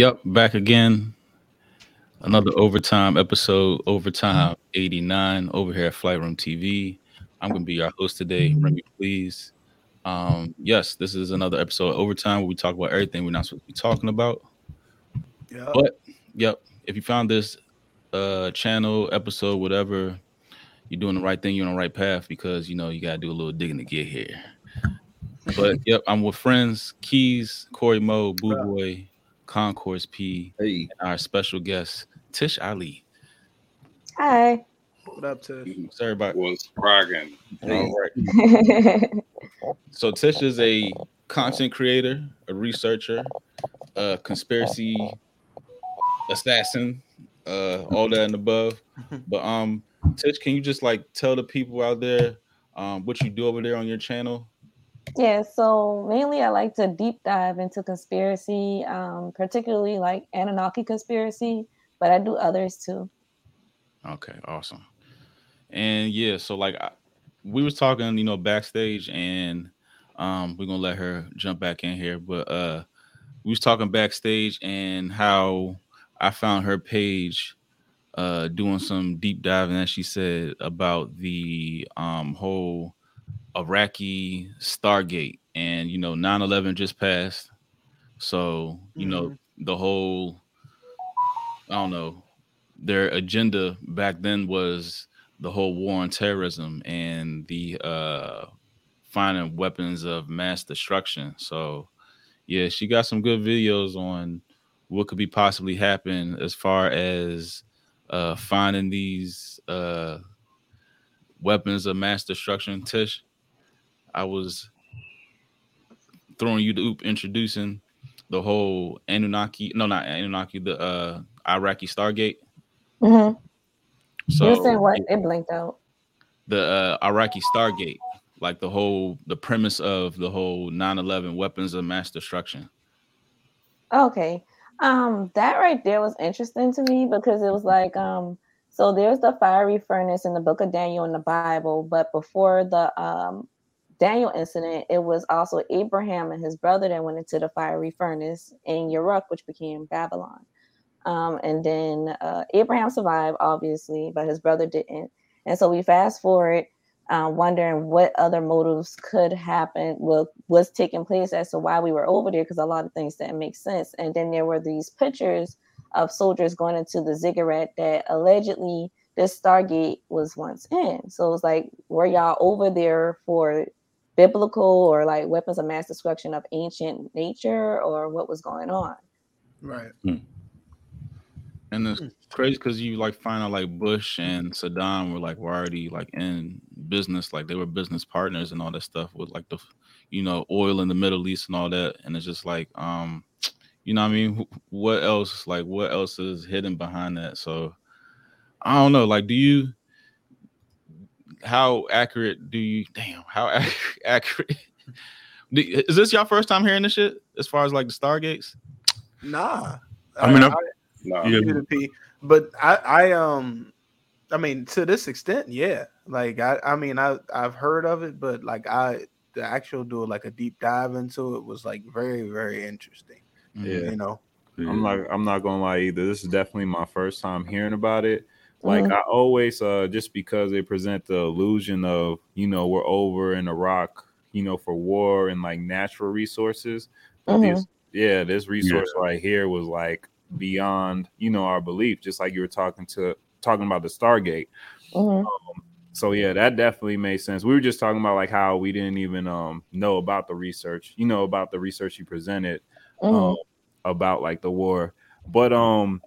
Yep, back again. Another overtime episode, overtime 89 over here at Flight Room TV. I'm gonna be your host today, Remy, please. Um, yes, this is another episode of overtime where we talk about everything we're not supposed to be talking about. Yeah. But yep, if you found this uh channel, episode, whatever, you're doing the right thing, you're on the right path because you know you gotta do a little digging to get here. But yep, I'm with friends, Keys, Corey Mo, Boo Boy, Concourse P, Hey, and our special guest, Tish Ali. Hi. What up, Tish? So everybody was bragging. all right. So Tish is a content creator, a researcher, a conspiracy assassin, uh, all that and above. But um, Tish, can you just like tell the people out there um what you do over there on your channel? Yeah, so mainly I like to deep dive into conspiracy, um, particularly like Anunnaki conspiracy, but I do others too. Okay, awesome. And yeah, so like I, we was talking, you know, backstage, and um, we're gonna let her jump back in here. But uh, we was talking backstage and how I found her page, uh, doing some deep diving, as she said, about the um whole Iraqi Stargate, and you know, 9/11 just passed, so you know the whole, I don't know, their agenda back then was the whole war on terrorism and the uh finding weapons of mass destruction. So yeah, she got some good videos on what could be possibly happen as far as uh finding these uh weapons of mass destruction. Tish, I was throwing you the oop introducing the whole Anunnaki, no, not Anunnaki, the uh Iraqi Stargate. Mm-hmm. So you saying what? It blinked out. the uh, Iraqi Stargate, like the whole the premise of the whole 9/11 weapons of mass destruction. Okay. Um, that right there was interesting to me because it was like, um, so there's the fiery furnace in the book of Daniel in the Bible, but before the um Daniel incident, it was also Abraham and his brother that went into the fiery furnace in Uruk, which became Babylon. Um, and then uh, Abraham survived, obviously, but his brother didn't. And so we fast forward, uh, wondering what other motives could happen, well, was taking place as to why we were over there, because a lot of things didn't make sense. And then there were these pictures of soldiers going into the ziggurat that allegedly this Stargate was once in. So it was like, were y'all over there for biblical or like weapons of mass destruction of ancient nature, or what was going on? Right. And it's crazy because you like find out like Bush and Saddam were like were already like in business, like they were business partners and all that stuff with like the you know oil in the Middle East and all that. And it's just like um, you know what I mean, what else like what else is hidden behind that? So I don't know. Like, do you? How accurate do you? Damn, how accurate? Is this your first time hearing this shit? As far as like the Stargates? Nah. I mean, I'm- No. Yeah. But I, I, um, I mean, to this extent, yeah. Like, I, I mean, I, I've heard of it, but like, I, the actual do like a deep dive into it was like very, very interesting. Yeah. You know. I'm not I'm not gonna lie either. This is definitely my first time hearing about it. Like I always uh just because they present the illusion of, you know, we're over in Iraq, you know, for war and like natural resources. But Mhm. these yeah, this resource right here was like beyond, you know, our belief, just like you were talking to talking about the Stargate. Mhm. So yeah, that definitely made sense. We were just talking about like how we didn't even um know about the research, you know, about the research you presented um, about like the war. But um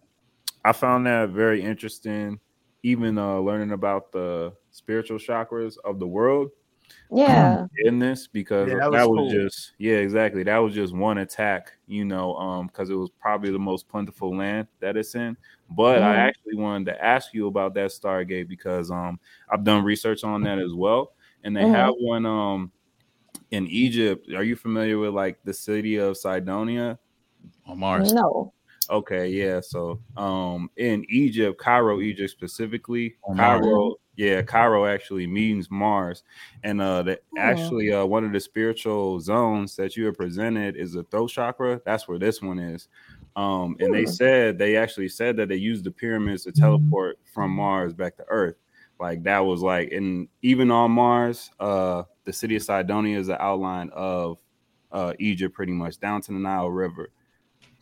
I found that very interesting, even uh learning about the spiritual chakras of the world Yeah. in this because Yeah, that that was, was cool. just yeah, exactly. That was just one attack, you know, um, because it was probably the most plentiful land that it's in. But I Mhm. actually wanted to ask you about that Stargate because um I've done research on that as well. And they Mhm. have one um in Egypt. Are you familiar with like the city of Cydonia? On Mars. No. Okay, yeah. So um in Egypt, Cairo, Egypt specifically, Mars. Cairo, yeah, Cairo actually means Mars. And uh the, Oh. actually uh one of the spiritual zones that you have presented is the throat chakra. That's where this one is. Um, and they said they actually said that they used the pyramids to teleport from Mars back to Earth. Like that was like, and even on Mars, uh, the city of Cydonia is the outline of uh, Egypt, pretty much down to the Nile River.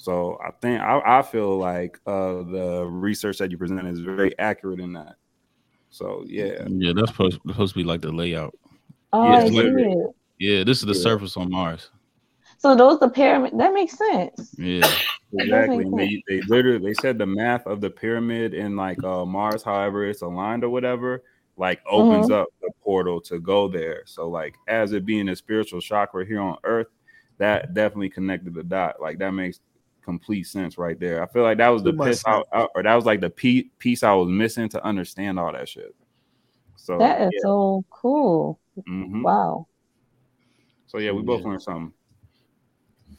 So I think I, I feel like uh, the research that you presented is very accurate in that. So yeah, Yeah, that's supposed, supposed to be like the layout. Oh, Yeah, I see it. Yeah, this is the Yeah. surface on Mars. So those the pyramid. That makes sense. Yeah. exactly. And they, they literally they said the math of the pyramid in like uh, Mars, however it's aligned or whatever, like opens up the portal to go there. So like as it being a spiritual chakra here on Earth, that definitely connected the dot. Like that makes complete sense right there. I feel like that was the Too much piece out, or that was like the pe- piece I was missing to understand all that shit. So That is yeah. so cool. mhm. Wow. So yeah, we both Yeah. learned something.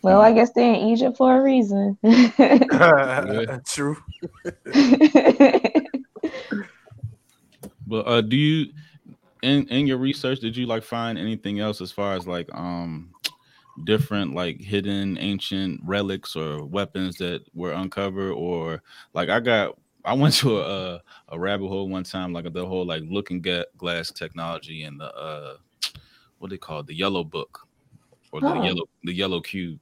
Well, I guess they're in Egypt for a reason. True. But uh do you in in your research did you like find anything else as far as like um different like hidden ancient relics or weapons that were uncovered or like I got I went to a a rabbit hole one time like the whole like looking glass technology and the uh what they call it, the yellow book or the Oh. yellow the yellow cube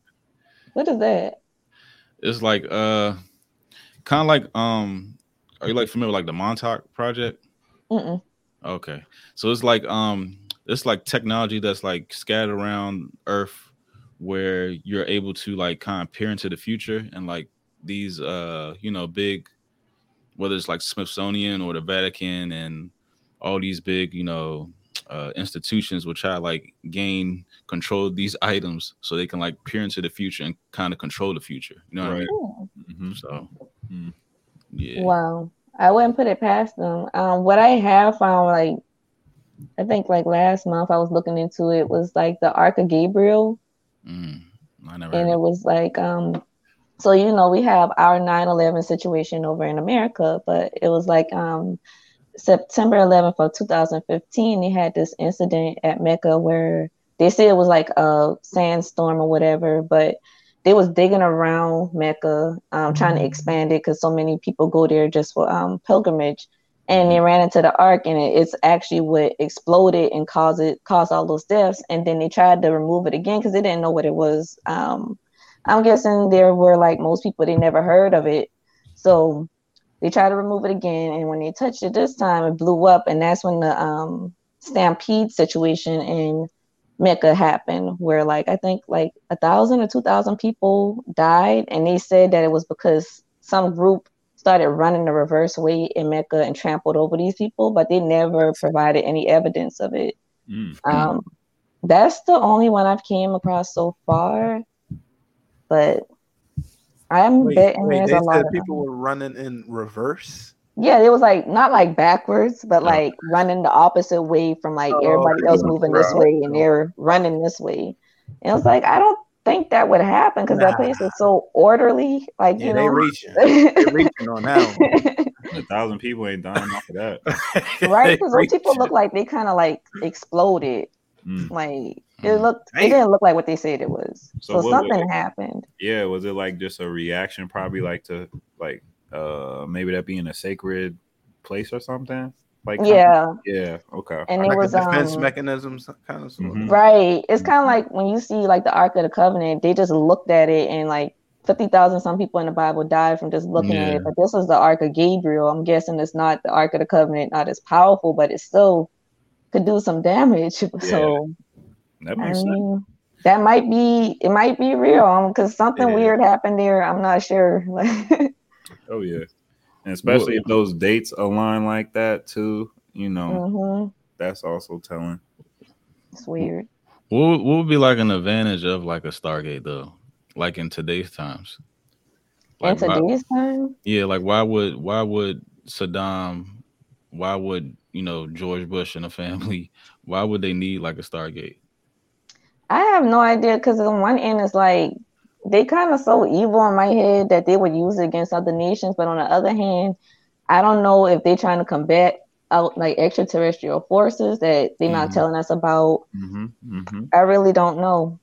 what is that? it's like uh kind of like um are you like familiar with like the Montauk project Mm-mm. Okay. So it's like um it's like technology that's like scattered around Earth where you're able to like kind of peer into the future and like these uh you know big whether it's like Smithsonian or the Vatican and all these big, you know, uh institutions will try to like gain control of these items so they can like peer into the future and kind of control the future. You know what Right. Cool. I mean? So Mm. yeah. Wow. I wouldn't put it past them. Um, what I have found, like, I think like last month I was looking into it was like the Ark of Gabriel. Mm, never and it of was like um so you know we have our 9-11 situation over in america but it was like um september 11th of 2015 they had this incident at mecca where they said it was like a sandstorm or whatever but they was digging around mecca um, trying to expand it because so many people go there just for um, pilgrimage and they ran into the ark and it, it's actually what exploded and caused it caused all those deaths. And then they tried to remove it again because they didn't know what it was. Um i'm guessing there were like most people they never heard of it. So they tried to remove it again and when they touched it this time it blew up. And that's when the um stampede situation in mecca happened where like i think like a thousand or two thousand people died. And they said that it was because some group started running the reverse way in Mecca and trampled over these people, but they never provided any evidence of it. Mm. Um, that's the only one I've came across so far, but I'm Wait, betting wait, there's they a lot of people were running in reverse. yeah. It was like not like backwards, but Oh. like running the opposite way from like Oh, everybody else okay. moving this way, and they're running this way. And it's like I don't think that would happen because that place is so orderly. Like Yeah, you they know, reaching. They reaching on that A thousand people ain't dying off of that. right? Because those people look like they kind of like exploded. Mm. Like it Mm. looked, it didn't look like what they said it was. So So, what was something it? happened. Yeah, was it like just a reaction, probably like to like uh maybe that being a sacred place or something? Like kinda- Yeah, yeah, okay. and like it was a defense um, mechanisms, kind of. Sort of. Mhm. right. It's kind of like when you see like the Ark of the Covenant. They just looked at it and like fifty thousand some people in the Bible died from just looking at it. But this is the Ark of Gabriel. I'm guessing it's not the Ark of the Covenant, not as powerful, but it still could do some damage. So That I makes sense. that might be it. Might be real because something Yeah. weird happened there. I'm not sure. Oh yeah. And especially if those dates align like that too, you know, mhm, that's also telling. it's weird. What would- what would be like an advantage of like a Stargate though? Like in today's times. In Like, why- today's time, yeah, like why would why would Saddam, why would you know George Bush and the family, why would they need like a Stargate? I have no idea because on one end it's like they kind of so evil in my head that they would use it against other nations, but on the other hand, I don't know if they're trying to combat out like extraterrestrial forces that they're not Mhm. telling us about. Mm-hmm, mm-hmm. I really don't know.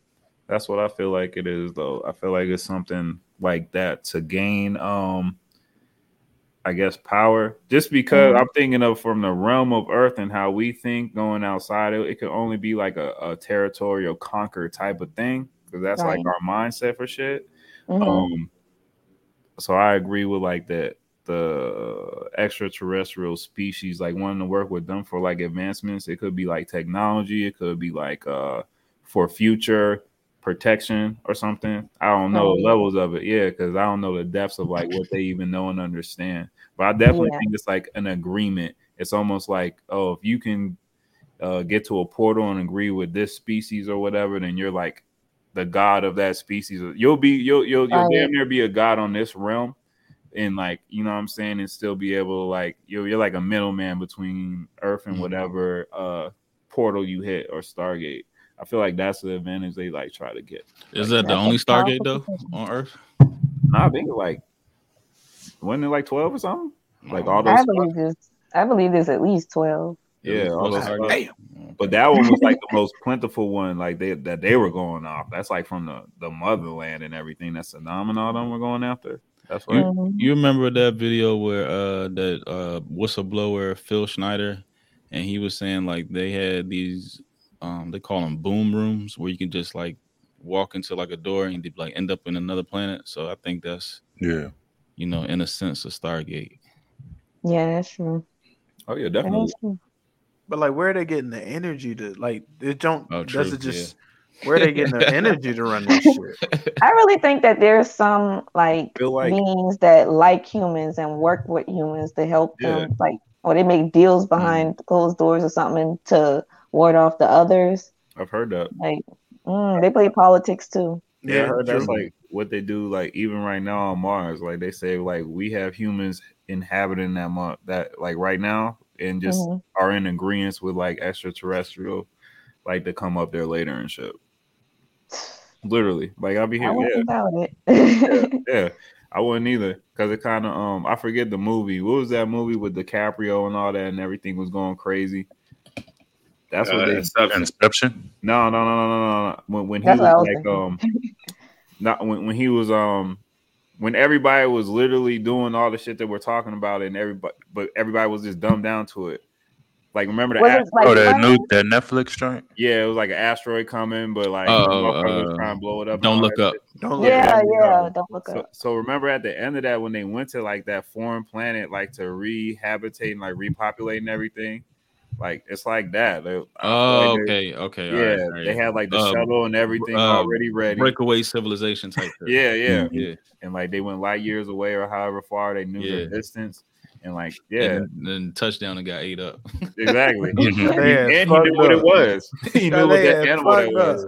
That's what I feel like it is, though. I feel like it's something like that to gain um I guess power just because Mhm. I'm thinking of from the realm of earth and how we think going outside it, it could only be like a, a territorial conquer type of thing because that's like our mindset for shit. Mhm. Um, so I agree with like that the extraterrestrial species like wanting to work with them for like advancements. It could be like technology. It could be like uh for future protection or something. I don't know the Right. levels of it. Yeah, because I don't know the depths of like what they even know and understand. But I definitely Yeah. think it's like an agreement. It's almost like oh, if you can uh, get to a portal and agree with this species or whatever, then you're like the god of that species. You'll be you'll you'll, you'll Right. damn near be a god on this realm, and like you know what I'm saying, and still be able to like you're you're like a middleman between Earth and Mhm. whatever uh portal you hit or Stargate. I feel like that's the advantage they like try to get. Is Like, that the only Stargate though on Earth? Nah, I think like wasn't it like twelve or something? Like all I those believe this. I believe there's at least twelve. Yeah, all those Damn. But that one was like the most plentiful one, like they that they were going off. That's like from the the motherland and everything. That's Saddam and all them were going after. That's right. Mhm. You remember that video where uh that uh whistleblower Phil Schneider and he was saying like they had these um they call them boom rooms where you can just like walk into like a door and like end up in another planet. So I think that's Yeah. you know in a sense a Stargate. Yeah, that's true. Oh yeah, definitely. That's true. But like, where are they getting the energy to like? It don't. Oh, true, does it just? Where are they getting the energy to run this shit? I really think that there's some like like beings that like humans and work with humans to help them, like, or they make deals behind closed doors or something to ward off the others. I've heard that. Like, mm, they play politics too. Yeah, I heard that's like what they do. Like even right now on Mars, like they say, like we have humans inhabiting that month that like right now, and just Mhm. are in agreement with like extraterrestrial, like to come up there later and shit. Literally, like I'll be I here. Yeah, wouldn't doubt it. yeah. I wouldn't either because it kind of um I forget the movie. What was that movie with DiCaprio and all that and everything was going crazy? That's what Uh, they Inception. Inception. no no no no no no no when when he That's was what I was like um not when when he was um when everybody was literally doing all the shit that we're talking about and everybody but everybody was just dumbed down to it. Like remember the Was ast- like oh, that new that Netflix joint. yeah, it was like an asteroid coming, but like Oh, motherfuckers was uh, trying to blow it up. Don't look up. Don't look yeah, at me, yeah. no. Don't look So, up. so remember at the end of that when they went to like that foreign planet, like to rehabitate and like repopulate and everything, like it's like that. They- I Oh, like okay, okay. yeah, right, all right. they had like the Um, shuttle and everything uh, already ready. breakaway civilization type. shit. Yeah, yeah, yeah. and like they went light years away or however far they knew Yeah. their distance, and like yeah, And then touchdown and got ate up. exactly. And They had he knew fucked what it was. he knew what that animal that was.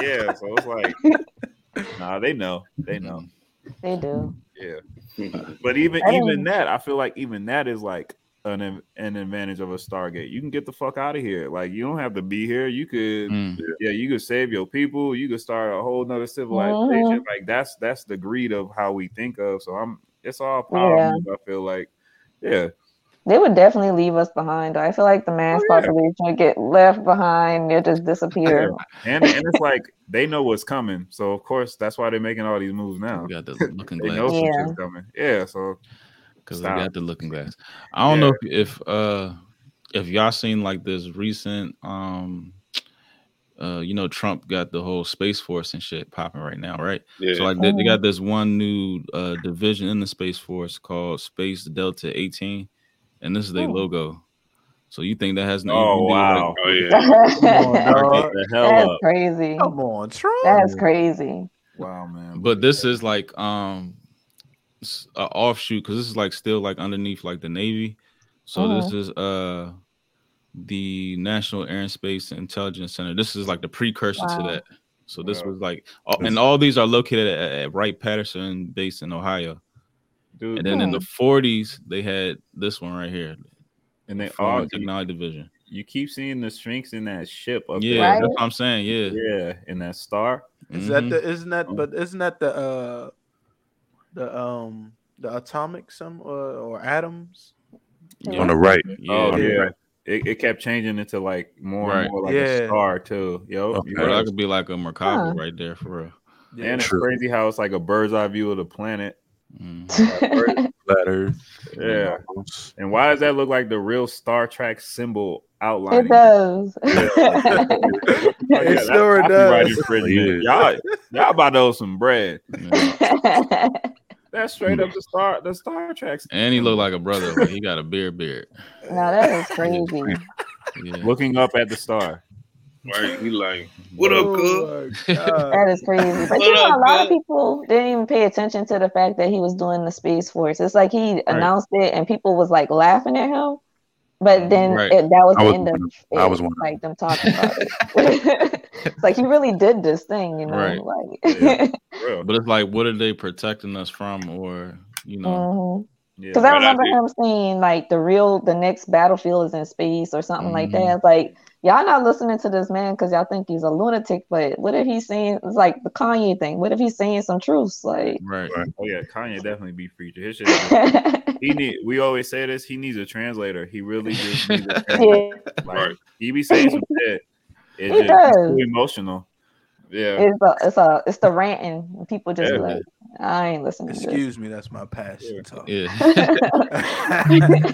Yeah, so it's like, nah, they know, they know. They do. Yeah. But even even that, I feel like even that is like an an advantage of a Stargate. You can get the fuck out of here. Like you don't have to be here. You could Mm. yeah, you could save your people. You could start a whole nother civilization. Like that's that's the greed of how we think of. So I'm it's all power. Yeah. move, I feel like yeah, They would definitely leave us behind. I feel like the mass Oh, yeah. population would get left behind. They'll just disappear. and and it's like they know what's coming. So of course that's why they're making all these moves now. We got the looking They know glass some Yeah. coming. Yeah. So because they got the looking glass. I don't know if, if uh if y'all seen like this recent um uh you know Trump got the whole space force and shit popping right now, right? Yeah. So like they, they Mhm. got this one new uh division in the space force called Space Delta 18, and this is their Oh. logo. So you think that has nothing oh to do wow. like, oh yeah. On, Shut dog. the hell That's up. crazy. Come on, Trump. That's crazy. Wow, man. but this is like um s- a offshoot because this is like still like underneath like the navy so this is uh the national air and space intelligence center this is like the precursor to that so this Wow. was like all, and all these are located at, at wright patterson base in ohio dude. and then in Hmm. the 40s they had this one right here and they Former all you, technology division you keep seeing the Sphinx in that ship up yeah Right. that's what i'm saying yeah. Yeah, in that star. Is that Mhm. the? Isn't that? Oh. But isn't that the? uh The um the atomic some or, or atoms? Yeah. On the right. yeah, oh yeah. yeah. It, it kept changing into like more Right. and more like Yeah. a star too. Yo, Okay. you Bro, right. that could be like a merkaba Huh. right there for real Yeah. and it's True. crazy how it's like a bird's eye view of the planet. Mm. Flat Earth. Yeah. And why does that look like the real Star Trek symbol outlining? it does. Oh, yeah, It that's sure copyright does. infringement. Y'all, y'all about to owe some bread. Yeah. That's straight up the Star the Star Trek. And he looked like a brother. Like he got a beard beard. no, that is crazy. Yeah. looking up at the star. Right? He like, what up, cuz? Oh my God. That is crazy. But What you know, up, a lot of people didn't even pay attention to the fact that he was doing the Space Force. It's like he announced it and people was like laughing at him. But then Right. it, that was I the was end of it, I was wondering. like them talking about it. it's like he really did this thing, you know. Right. Like Yeah. But it's like, what are they protecting us from, or you know? mhm. Yeah. Because I I remember think- him saying like the real, the next battlefield is in space or something like Mhm. that. It's like y'all not listening to this man because y'all think he's a lunatic. But what if he's saying it's like the Kanye thing? What if he's saying some truths? Like, Right. Oh yeah, Kanye definitely be preacher. His shit. he need. We always say this. He needs a translator. He really just needs a translator. yeah, Like, Right. He be saying some shit. It's He just does. too emotional. Yeah. it's a, it's a, it's the ranting. People just Yeah. be like, I ain't listening to Excuse me, that's my passion. talk. Yeah.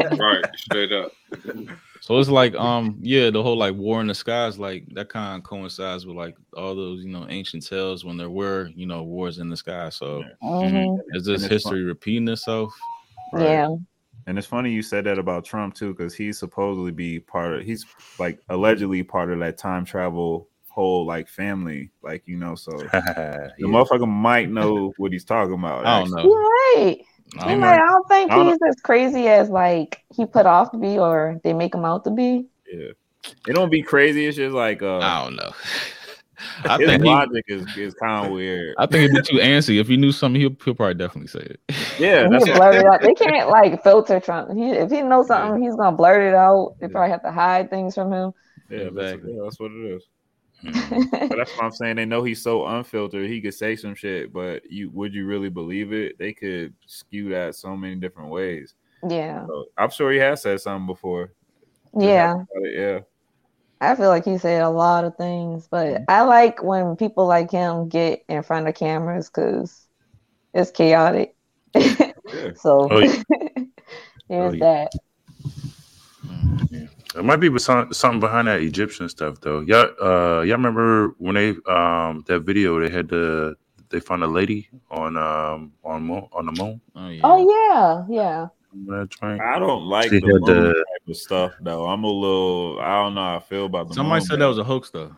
Right, straight up. So it's like, um, yeah, the whole like war in the skies, like that kind of coincides with like all those, you know, ancient tales when there were, you know, wars in the sky. So Mhm. is this And it's history repeating itself? Yeah, And it's funny you said that about Trump too, because he's supposedly be part of. He's like allegedly part of that time travel whole like family, like you know. So the motherfucker might know what he's talking about. I don't actually. know. you're right. I don't right. I don't think I don't he's as crazy as like he put off to be, or they make him out to be. Yeah. It don't be crazy. It's just like uh, I don't know. I his think he, logic is, is kind of weird. I think it'd be too antsy. If he knew something, he'll, he'll probably definitely say it. Yeah, that's he blurt it out. They can't like filter Trump. He, if he knows something, he's gonna blurt it out. They Yeah. probably have to hide things from him. yeah, that's, Exactly. yeah, that's what it is. Mm. But that's what I'm saying. They know he's so unfiltered. He could say some shit, but you would you really believe it? They could skew that so many different ways. yeah, So I'm sure he has said something before. yeah. Yeah, I feel like he said a lot of things, but I like when people like him get in front of cameras because it's chaotic. so Oh, yeah. there's Oh, yeah. that. There might be some, something behind that Egyptian stuff though. Y'all, uh, y'all remember when they um that video they had the they found a lady on um on moon, on the moon. Oh yeah. Oh yeah, yeah. Remember that joint? I don't like She the moon the- type of stuff though. I'm a little. I don't know how I feel about the. Somebody moon, said that was a hoax though.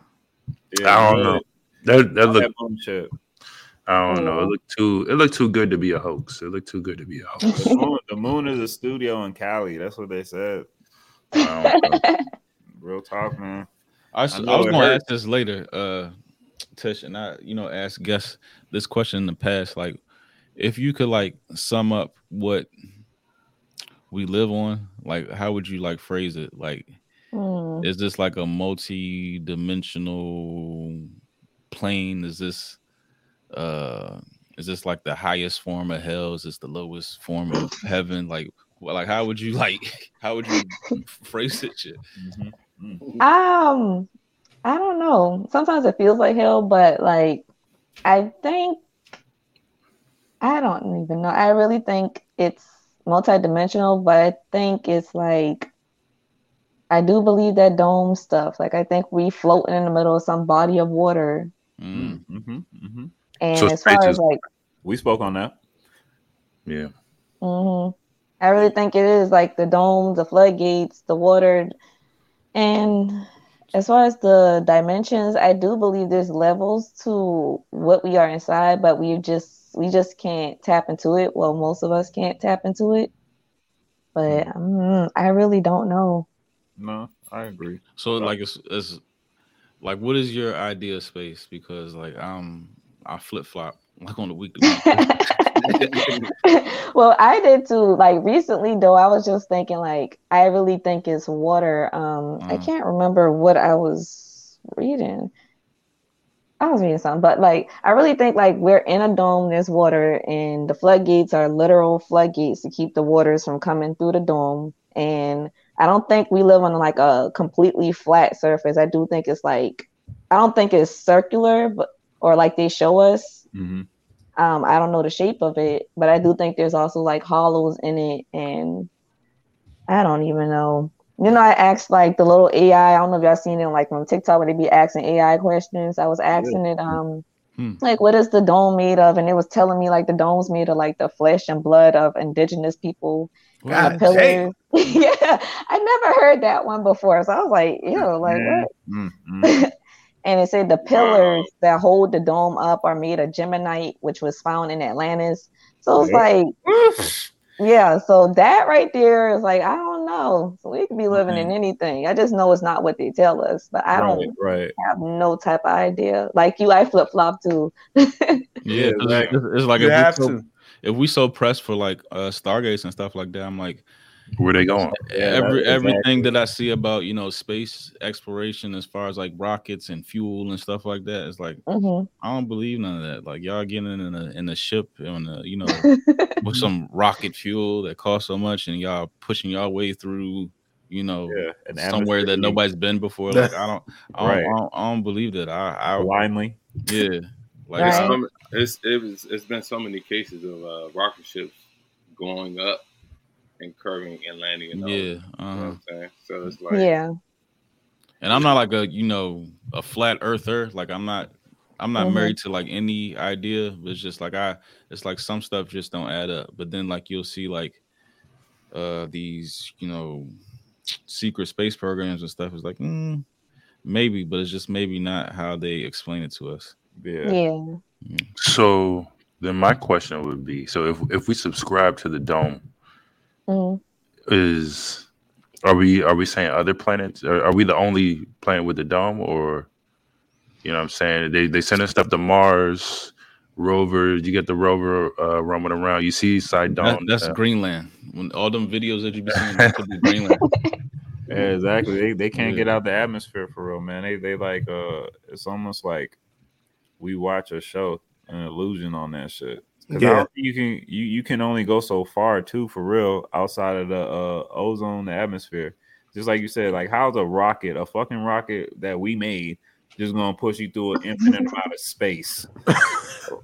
Yeah, I don't know. That that all look that. I don't know. It looked too it looked too good to be a hoax. It looked too good to be a hoax. The moon, the moon is a studio in Cali. That's what they said. I don't know. Real talk, man. I know was going to hurt. ask this later, uh, Tish, and I, you know, ask guests this question in the past, like, if you could like sum up what we live on, like, how would you like phrase it? Like, Hmm. is this like a multi-dimensional plane? Is this, uh, is this like the highest form of hell? Is this the lowest form of heaven? Like, well, like, how would you like, how would you phrase it? Shit? Mhm. Um, I don't know. Sometimes it feels like hell, but like I think I don't even know. I really think it's multidimensional, but I think it's like I do believe that dome stuff. Like I think we floating in the middle of some body of water. Mm. Mm-hmm. Mm-hmm. And So as far space as like We spoke on that. Yeah. hmm I really think it is like the domes, the floodgates, the water. And as far as the dimensions, I do believe there's levels to what we are inside, but we just we just can't tap into it. Well, most of us can't tap into it. But mm, I really don't know. No, I agree. So like it's, it's like what is your idea of space? Because like I'm I flip flop like on the week well, I did too. Like recently, though, I was just thinking, like, I really think it's water. Um, I Mm. can't remember what I was reading. I was reading something, but like, I really think like we're in a dome. There's water, and the floodgates are literal floodgates to keep the waters from coming through the dome. And I don't think we live on like a completely flat surface. I do think it's like, I don't think it's circular, but or like they show us. Mhm. Um, I don't know the shape of it, but I do think there's also like hollows in it, and I don't even know. You know, I asked like the little AI. I don't know if y'all seen it like on TikTok where they be asking AI questions. I was asking it, um, Hmm. like what is the dome made of, and it was telling me like the dome's made of like the flesh and blood of indigenous people. God the pillars. yeah, I never heard that one before, so I was like, ew, like Yeah. what? Mm, mm. and it said the pillars that hold the dome up are made of geminite, which was found in Atlantis. So it's Yep. like, yeah. So that right there is like, I don't know. So we could be living in Mhm. anything. I just know it's not what they tell us, but I right, don't right. have no type of idea. Like you, I flip flop too. Yeah, Yeah, 'cause exactly. it's, it's like if we so, to. if we so pressed for like uh stargates and stuff like that, I'm like Where they going? Yeah, every that- everything that I see about you know space exploration as far as like rockets and fuel and stuff like that, it's like Mhm. I don't believe none of that. Like y'all getting in a in a ship on a you know with some rocket fuel that costs so much and y'all pushing y'all way through you know Yeah, an somewhere that nobody's been before. Like I don't I don't, Right. I don't, I don't believe that. I I blindly. yeah like Right. I- Um, it's it was it's been so many cases of uh, rocket ships going up and curving and landing in the yeah ocean. You know uh-huh. what I'm saying? So it's like yeah. and I'm not like a you know a flat earther. Like I'm not I'm not Mhm. married to like any idea. But it's just like I it's like some stuff just don't add up. But then like you'll see like uh these you know secret space programs and stuff is like mm, maybe, but it's just maybe not how they explain it to us. Yeah. Yeah. So then my question would be: so if if we subscribe to the dome, Mhm. is are we are we saying other planets? Are, are we the only planet with the dome, or you know what I'm saying they they sending stuff to Mars? Rover, you get the rover uh, roaming around. You see side That, dome. that's uh, Greenland. When all them videos that you be seeing, that could be Greenland. Yeah, exactly. They they can't Yeah. get out the atmosphere for real, man. They they like uh it's almost like we watch a show, an illusion on that shit. 'Cause I Yeah. you can you you can only go so far too for real outside of the uh ozone, the atmosphere. Just like you said, like how's a rocket, a fucking rocket that we made, just gonna push you through an infinite amount of space?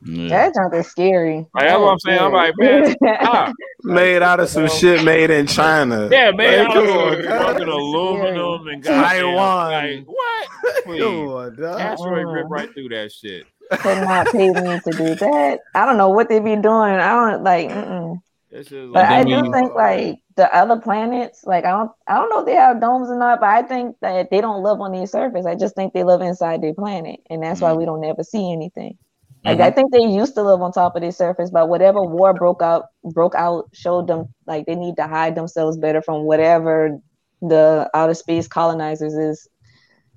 Yeah. That junk is scary. Like, that's what I'm saying. I'm like, man, ah, Made out of some shit made in China. yeah, man, Like, I come on, was dog. fucking aluminum and goddamn, Taiwan. Like, what? Please. On. Asteroid rip right through that shit. Could not pay me to do that. I don't know what they'd be doing. I don't like. Mm-mm. It's just But like, I do we- think like the other planets, like I don't, I don't know if they have domes or not, but I think that they don't live on their surface. I just think they live inside their planet, and that's why mm. we don't ever see anything. Like I mm-hmm. think they used to live on top of their surface, but whatever war broke out, broke out, showed them like they need to hide themselves better from whatever the outer space colonizers is.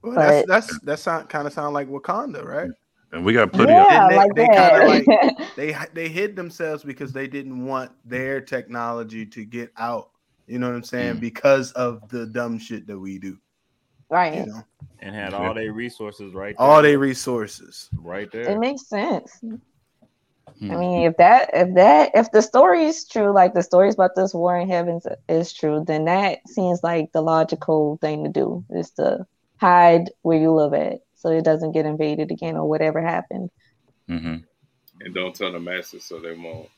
Well, that's But- that's that sound kind of sound like Wakanda, right? And we got plenty yeah, of They- like they that. kinda They they hid themselves because they didn't want their technology to get out. You know what I'm saying? Mm. Because of the dumb shit that we do. right. You know, and had all their resources right there. all their resources. right there. It makes sense. Hmm. I mean, if that, if that, if the story is true, like the stories about this war in heavens is true, then that seems like the logical thing to do is to hide where you live at, so it doesn't get invaded again or whatever happened. Mm-hmm. and don't tell the masses so they won't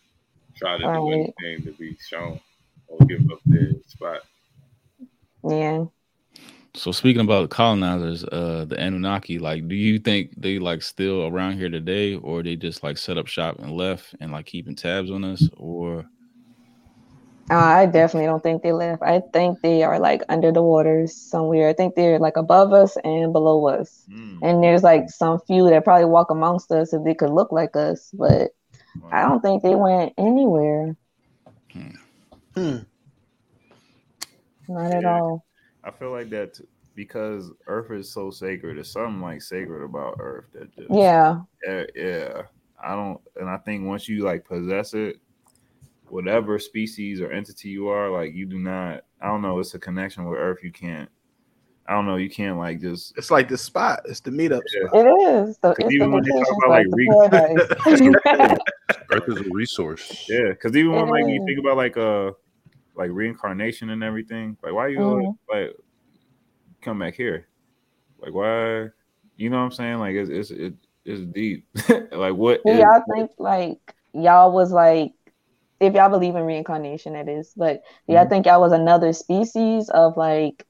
try to do anything to be shown or give up their spot. Yeah, So speaking about the colonizers, uh, the Anunnaki, like, do you think they like still around here today, or they just like set up shop and left and like keeping tabs on us, or Uh, I definitely don't think they left. I think they are like under the waters somewhere. I think they're like above us and below us. Mm. And there's like some few that probably walk amongst us if they could look like us, but I don't think they went anywhere. Hmm. Not at all. I feel like that t- because Earth is so sacred. There's something like sacred about Earth that just Yeah. yeah, yeah. I don't, and I think once you like possess it, whatever species or entity you are, like you do not. I don't know. It's a connection with Earth. You can't. I don't know. You can't like just. It's like the spot. It's the meetup Yeah. spot. It is. The, it's the even when they talk about, like, spot, the paradise. Earth is a resource. Yeah, because even when like you think about like uh like reincarnation and everything, like why you always, Mhm. like come back here? Like why? You know what I'm saying? Like it's, it's it is deep. like what? Do y'all think like y'all was like if y'all believe in reincarnation that is, but do y'all Mhm. think y'all was another species of like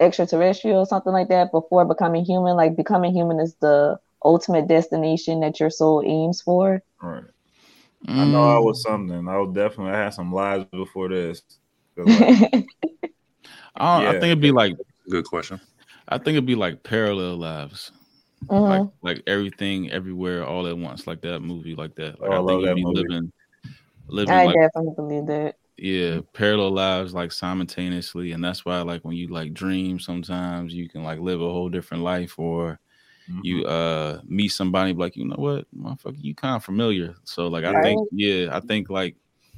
extraterrestrial something like that before becoming human? Like becoming human is the ultimate destination that your soul aims for? Right. I know I Mm, was something. I was definitely. I had some lives before this. like, I, don't- I think it'd be like Good question. I think it'd be like parallel lives, Mhm. like like everything, everywhere, all at once, like that movie, like that. Like Oh, I I love think that you'd be movie. living, living I like definitely believe that. yeah, parallel lives like simultaneously, and that's why like when you like dream, sometimes you can like live a whole different life, or mhm. you uh meet somebody like you know what, motherfucker, you kind of familiar. So like I Yeah. think yeah, I think like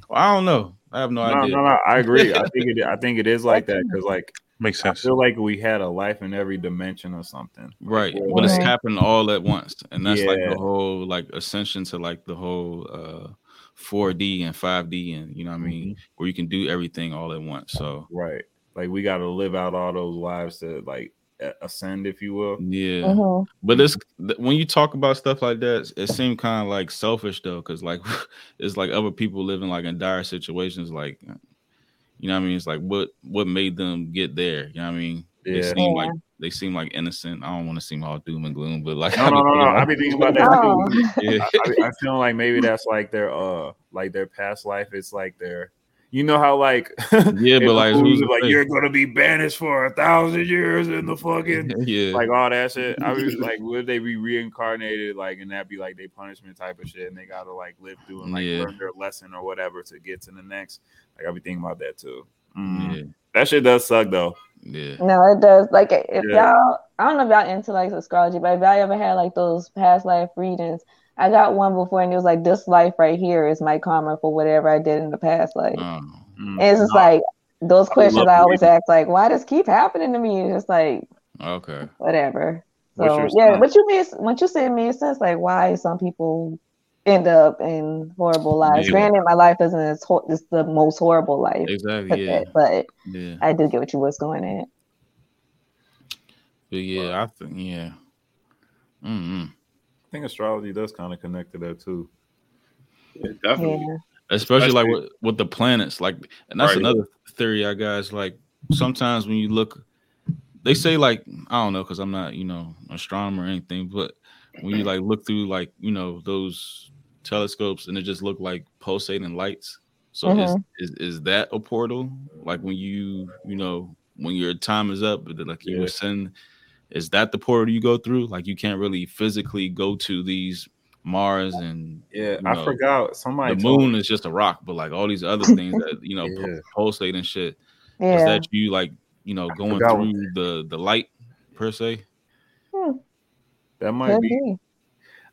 well, I don't know, I have no, no, idea. no, no. I agree. I think it. I think it is like that because, like, Makes sense. I sense. feel like we had a life in every dimension or something. Right, Like, but it's happening all at once, and that's like the whole like ascension to like the whole uh 4D and 5D, and you know what I mean, where you can do everything all at once. So right. Like we got to live out all those lives to like ascend, if you will. yeah, Mhm. but it's when you talk about stuff like that, it seems kind of like selfish though, because like it's like other people living like in dire situations, like you know what I mean. It's like what what made them get there. You know what I mean? They Yeah. seem Yeah. like they seem like innocent. I don't want to seem all doom and gloom, but like No, I no, no, no. I be thinking about that Oh. too. yeah. I, I feel like maybe that's like their uh like their past life. It's like their you know how like Yeah, but like, who's like say? you're gonna be banished for a thousand years in the fucking yeah. like all that shit. I was like, would they be reincarnated like and that be like their punishment type of shit and they gotta like live through and like Yeah. learn their lesson or whatever to get to the next. Like I be thinking about that too. Mm. yeah. That shit does suck though. Yeah. No, it does. Like if Yeah. y'all, I don't know if y'all into like astrology, but if y'all ever had like those past life readings, I got one before and it was like this life right here is my karma for whatever I did in the past life. Um, Mm. And it's just like those questions love I always reading. ask, like, why does keep happening to me? And It's like okay. whatever. So yeah, what you made what you said made sense. Like why some people end up in horrible lives. Yeah. Granted, my life isn't as hor- it's the most horrible life, Exactly. Yeah. but Yeah. I do get what you was going at. But yeah, I think yeah. mm I think astrology does kind of connect to that too. Yeah, definitely. Yeah. Especially, like with, with the planets, like, and that's Right. another theory I got. Is like sometimes when you look, they say like I don't know because I'm not you know astronomer or anything, but when you like look through like you know those telescopes and it just looked like pulsating lights. So is, is is that a portal? Like when you you know when your time is up, but like you Yeah. ascend, is that the portal you go through? Like you can't really physically go to these Mars and Yeah, you I forgot somebody the moon me- is just a rock, but like all these other things that you know pu- Yeah. pulsate and shit. Is that you like you know going forgot what- through the the light per se? that might be be.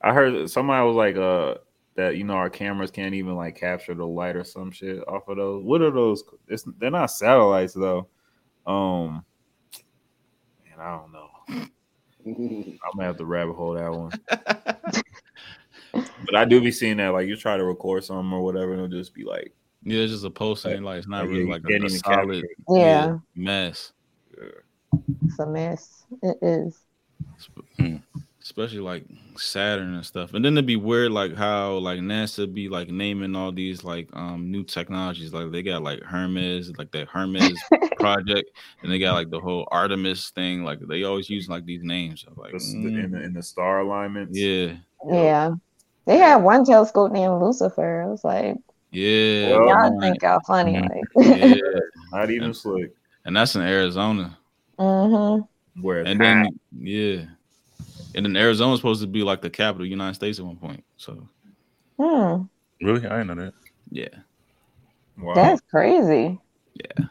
I heard somebody was like, uh, that you know our cameras can't even like capture the light or some shit off of those. What are those? It's they're not satellites though. Um, man, I don't know. I'm gonna have to rabbit hole that one. but I do be seeing that like you try to record something or whatever, and it'll just be like, Yeah, it's just a pulsating like It's not Like, really you like can't a, a even solid capture it. Yeah. mass. It's a mess. It is. Especially like Saturn and stuff. And then it'd be weird, like how like NASA be like naming all these like um new technologies. Like they got like Hermes, like that Hermes project, and they got like the whole Artemis thing. Like they always use like these names. I'm like, the, mm, in the in the star alignments. yeah, Yeah. They had one telescope named Lucifer. I was like, yeah, Well, y'all man. think y'all funny. Mhm. Like, yeah. not even slick. And that's in Arizona. hmm Where And then yeah. And then Arizona Arizona's supposed to be like the capital of the United States at one point. So Hmm. Really? I didn't know that. yeah. wow. That's crazy. Yeah.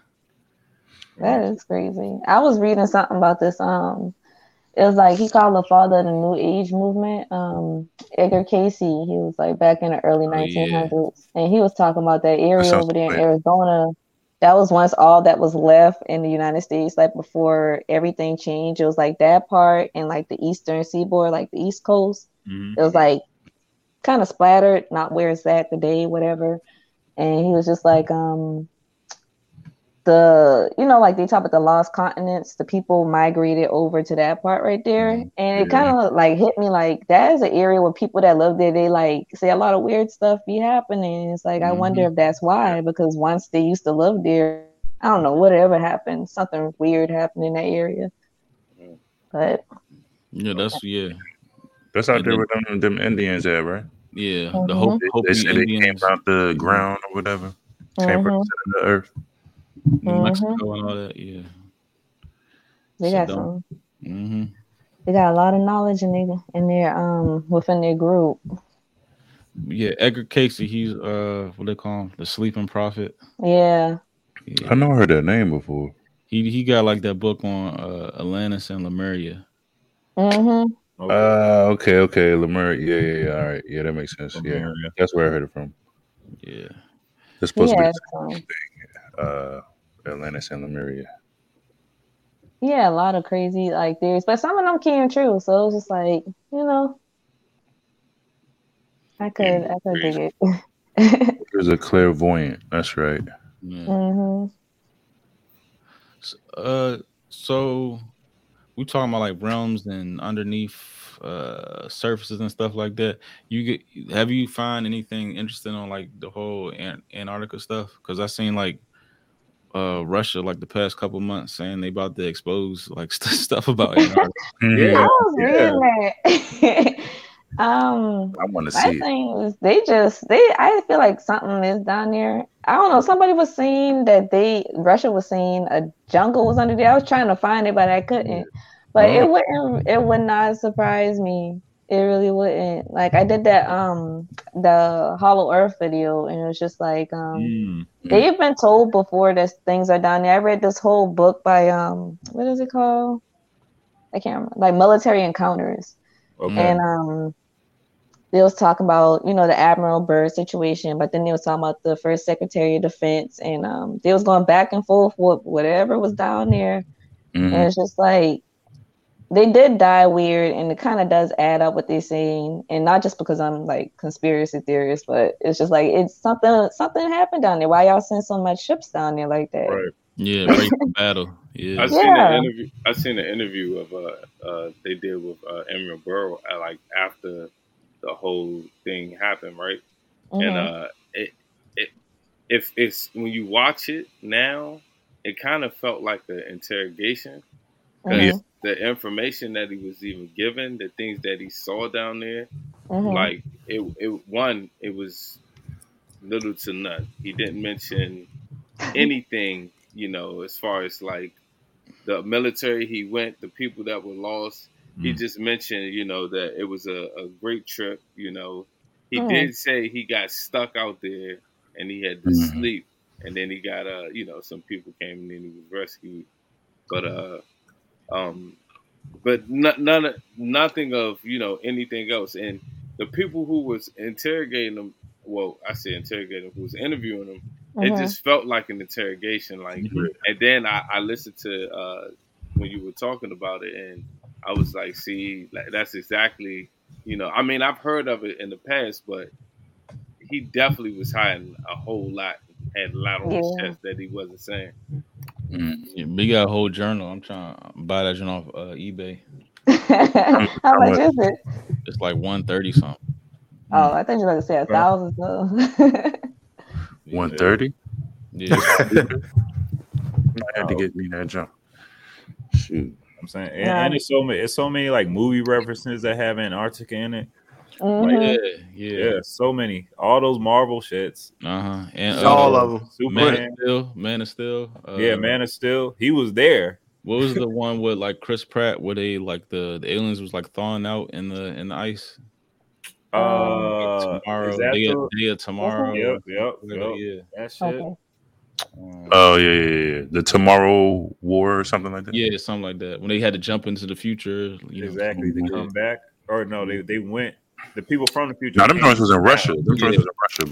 That is crazy. I was reading something about this. Um, it was like he called the father of the New Age movement. Um, Edgar Cayce. He was like back in the early Oh, yeah. 1900s, and he was talking about that area sounds over there in. Arizona. That was once all that was left in the United States. Like before everything changed, it was like that part and like the eastern seaboard, like the East Coast. Mhm. It was like kind of splattered, not where it's at today, whatever. And he was just like, um, the you know like they talk about the lost continents the people migrated over to that part right there Mhm. and it Yeah. kind of like hit me like that is an area where people that live there they like say a lot of weird stuff be happening it's like i wonder if that's why because once they used to live there i don't know whatever happened something weird happened in that area Mm. but Yeah, that's yeah, That's out there with them, them Indians at, right? yeah. The Mhm. Hopi, They, they they came out the ground or whatever. Came from mhm, the center the earth. New Mhm. Mexico, and all that. Yeah. they got Sedona. some hmm they got a lot of knowledge in their in their um within their group Yeah, Edgar Cayce. He's uh, what they call him, the sleeping prophet. yeah Yeah. I know I heard that name before. He he got like that book on uh, Atlantis and Lemuria. mm-hmm Okay. Uh, okay, okay, Lemur. Yeah, yeah, yeah. All right, yeah, that makes sense. Yeah, Lemuria. that's where I heard it from. Yeah. It's supposed yeah to so, be uh, Atlantis and Lemuria. yeah a lot of crazy like theories but some of them came true so it was just like you know i could Yeah, i could dig crazy. it There's a clairvoyant. That's right. yeah. hmm S- Uh, so we talking about like realms and underneath uh surfaces and stuff like that. You get have you find anything interesting on like the whole Ant- Antarctica stuff? Because I seen like uh Russia like the past couple months saying they about to expose like st- stuff about Antarctica. I was Yeah. reading that. um, I want to see it. thing was they just they. I feel like something is down there. I don't know. Somebody was saying that they Russia was saying a jungle was under there. I was trying to find it, but I couldn't. But Oh. it wouldn't. It would not surprise me. It really wouldn't. Like I did that um the Hollow Earth video, and it was just like um. Mm. They've been told before that things are down there. I read this whole book by um, what is it called? I can't remember. Like military encounters, Okay. and um, they was talking about you know the Admiral Byrd situation, but then they was talking about the first Secretary of Defense, and um, they was going back and forth with whatever was down there, and Mhm. it's just like they did die weird, and it kind of does add up what they're saying, and not just because I'm like conspiracy theorist, but it's just like it's something something happened down there. Why y'all send so much ships down there like that? Right. yeah, break the battle. Yeah. I seen Yeah. an interview. I seen an interview of uh, uh they did with uh, Admiral Byrd at, like after the whole thing happened, right? And Mhm. uh, it it if it's when you watch it now, it kind of felt like an interrogation. Mhm. The information that he was even given, the things that he saw down there, Mhm. like it, it one, it was little to none. He didn't mention anything, you know, as far as like the military he went, the people that were lost. He Mm. just mentioned, you know, that it was a, a great trip. You know, he Mm. did say he got stuck out there and he had to Mhm. sleep, and then he got uh, you know, some people came and then he was rescued. But uh, um, but n- none, of- nothing of you know anything else. And the people who was interrogating him, well, I say interrogating, who was interviewing him, it Mhm. just felt like an interrogation. Like, Mhm. and then I, I listened to uh, when you were talking about it, and I was like, see, like, that's exactly, you know, I mean, I've heard of it in the past, but he definitely was hiding a whole lot, had a lot on his chest that he wasn't saying. Yeah, we got a whole journal. I'm trying to buy that journal off uh, eBay. How much much? is it? It's like 130 something. Oh, I think you were going to say a thousand. So. One thirty. Yeah. I had to get me that jump. Shoot. I'm saying, and, Yeah. and it's so many, it's so many like movie references that have Antarctica in it. Mhm. yeah, Yeah, yeah. so many. All those Marvel shits. Uh-huh. And It's uh, all of them. Man Superman. of Steel. Man of Steel. Uh, yeah, Man of Steel. He was there. What was the one with like Chris Pratt where they like the, the aliens was like thawing out in the in the ice? Uh, tomorrow, is that day, the- day of tomorrow. Yep, yep, yep. Yeah. That shit. Okay. Um, Oh yeah, yeah, yeah. The Tomorrow War or something like that. yeah, something like that. When they had to jump into the future, you know, exactly. They yeah. come back, or no, they they went. The people from the future. Now them came joints was in. Russia. Them joints Yeah. was in Russia,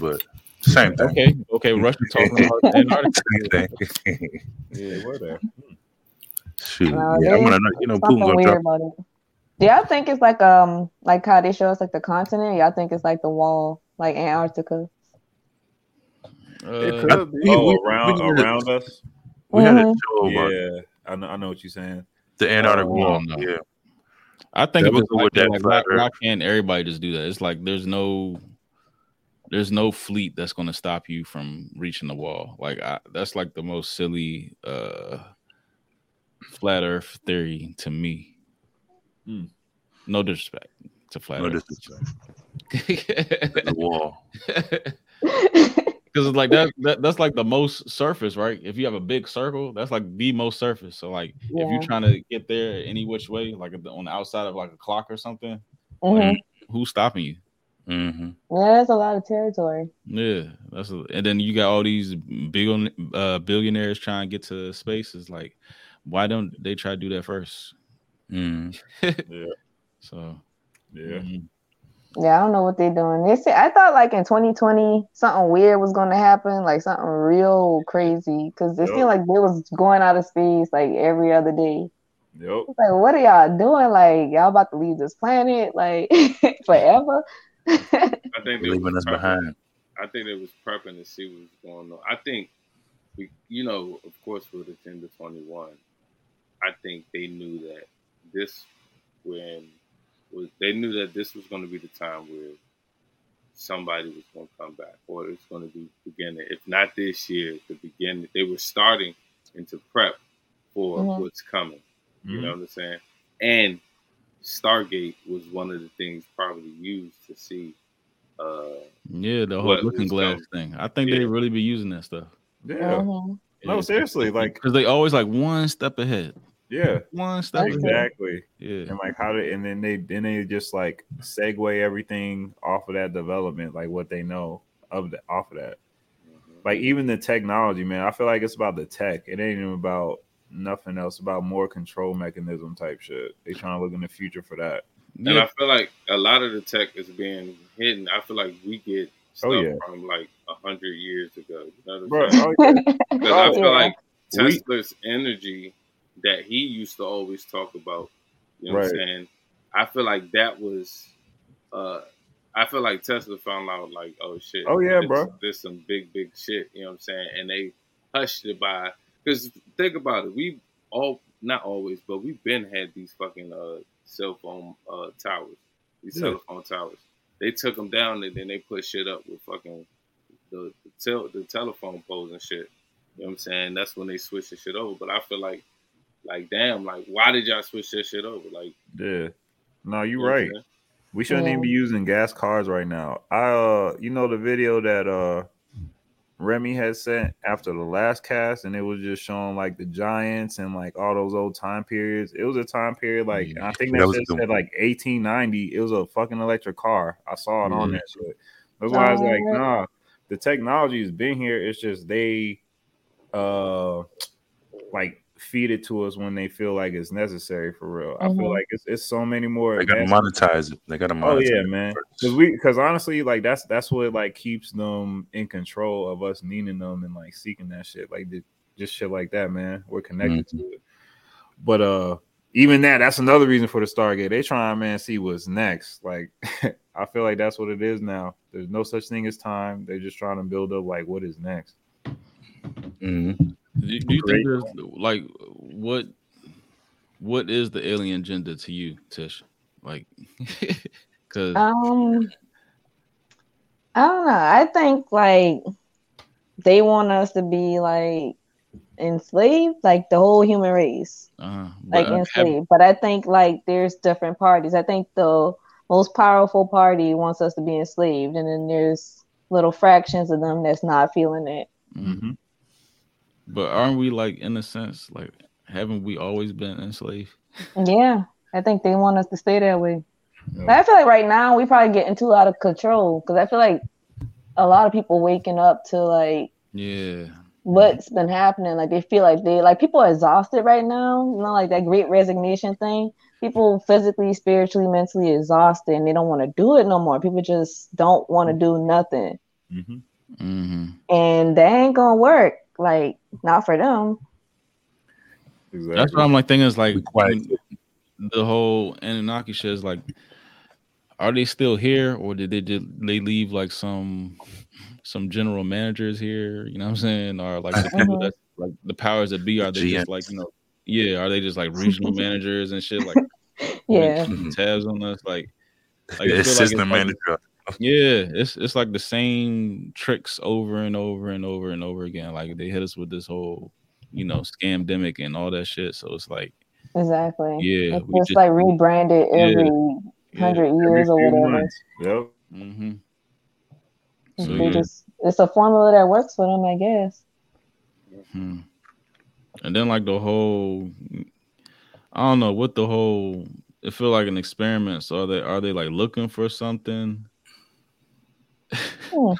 but same thing. Okay, okay. Russia talking about Antarctica. Same thing. Yeah, they were there. Shoot. No, yeah, I they- want to. You know, Something gonna weird drop. about it. Do y'all think it's like um like how they show us like the continent? Y'all think it's like the wall, like Antarctica? It Uh, could be. We- Oh, we- around we- around us. We had a Mhm. show about Yeah, I know. I know what you're saying. the Antarctic Oh, Wall. no. Yeah, I think That it's was like, that like why, why can't everybody just do that? It's like there's no there's no fleet that's going to stop you from reaching the wall. Like I, that's like the most silly uh flat Earth theory to me. Hmm. No disrespect to flat no Earth. disrespect. the wall. Because it's like that, that that's like the most surface, right? If you have a big circle, that's like the most surface. So like if you're trying to get there any which way, like at the- on the outside of like a clock or something, Mhm. who's stopping you? hmm Yeah, that's a lot of territory. Yeah, that's a, and then you got all these billion uh, billionaires trying to get to space. Is like, why don't they try to do that first? hmm Yeah, So yeah. mhm. Yeah, I don't know what they're doing. They said I thought like in 2020 something weird was going to happen, like something real crazy, because it Yep. seemed like they was going out of space like every other day. Yep. It's like, what are y'all doing? Like y'all about to leave this planet like forever? I think they Leaving us prepping- behind. I think they was prepping to see what was going on. I think, we, you know, of course, with Agenda 21, I think they knew that this, when was they knew that this was going to be the time where somebody was going to come back, or it's going to be beginning. If not this year, the beginning. They were starting into prep for Mhm. what's coming. You Mhm. know what I'm saying? And Stargate was one of the things probably used to see. Uh, yeah, the whole looking glass coming. thing. I think they really be using that stuff. Yeah. Mhm. No, seriously, like because they always like one step ahead, yeah, one step exactly. Yeah, And like how to and then they then they just like segue everything off of that development, like what they know of the off of that. Mm-hmm. Like even the technology, man. I feel like it's about the tech. It ain't even about nothing else. About more control mechanism type shit. They trying to look in the future for that. And. I feel like a lot of the tech is being hidden. I feel like we get oh, stuff Oh, yeah. from like a hundred years ago. You know what Bro, I'm saying? oh, yeah. Because I oh, feel Yeah. like We- Tesla's energy that he used to always talk about, you know what I'm saying? I feel like that was uh I feel like Tesla found out like, oh shit. Oh, yeah, this, bro. There's some big, big shit, you know what I'm saying? And they hushed it by because think about it, we all not always, but we've been had these fucking uh cell phone uh towers. These Yeah. telephone towers. They took them down and then they put shit up with fucking the the, tel- the telephone poles and shit. You know what I'm saying? That's when they switched the shit over. But I feel like, like, damn, like, why did y'all switch that shit over? Like, yeah. No, you you know right. saying? We shouldn't Yeah. even be using gas cars right now. I uh you know the video that uh Remy had sent after the last cast and it was just showing like the giants and like all those old time periods. It was a time period like and I think That that, was shit said like 1890. It was a fucking electric car. I saw it on that shit. That's why I was like, Oh, nah, the technology has been here. It's just they uh like feed it to us when they feel like it's necessary for real. I feel Mhm. like it's it's so many more They got to monetize it. They got to monetize. Oh yeah, it man. Because we, because honestly, like that's that's what like keeps them in control of us needing them and like seeking that shit, like just shit like that, man. We're connected to it. But uh, even that, that's another reason for the Stargate. They trying, man, see what's next. Like, I feel like that's what it is now. There's no such thing as time. They're just trying to build up like what is next. Mhm. Do, do you think there's like what what is the alien agenda to you, Tish? Like, because Um, I don't know. I think like they want us to be like enslaved, like the whole human race, uh, like but have- enslaved. But I think like there's different parties. I think the most powerful party wants us to be enslaved, and then there's little fractions of them that's not feeling it. Mhm. But aren't we like in a sense like haven't we always been enslaved? Yeah, I think they want us to stay that way. Yeah. I feel like right now we probably getting too out of control because I feel like a lot of people waking up to like Yeah. what's been happening. Like they feel like they like people are exhausted right now. You know, like that great resignation thing. People physically, spiritually, mentally exhausted and they don't want to do it no more. People just don't want to do nothing. Mhm. hmm And that ain't gonna work. Like, not for them. Exactly. That's what I'm like thinking is like Be quiet. the whole Anunnaki shit is like are they still here or did they did they leave like some some general managers here, you know what I'm saying? Or like the people Mhm. that's like the powers that be? Are they just like you know? Yeah, are they just like regional managers and shit? Like Yeah. tabs on us, like like I the like it's assistant like- manager. Yeah, it's it's like the same tricks over and over and over and over again. Like they hit us with this whole, you know, scamdemic and all that shit. So it's like, Exactly. Yeah, It's just just- like rebranded every yeah. hundred Every years or few whatever. months. Yep. hmm So yeah. just it's a formula that works for them, I guess. Hmm. And then like the whole, I don't know what the whole. It feel like an experiment. So are they are they like looking for something? Hmm.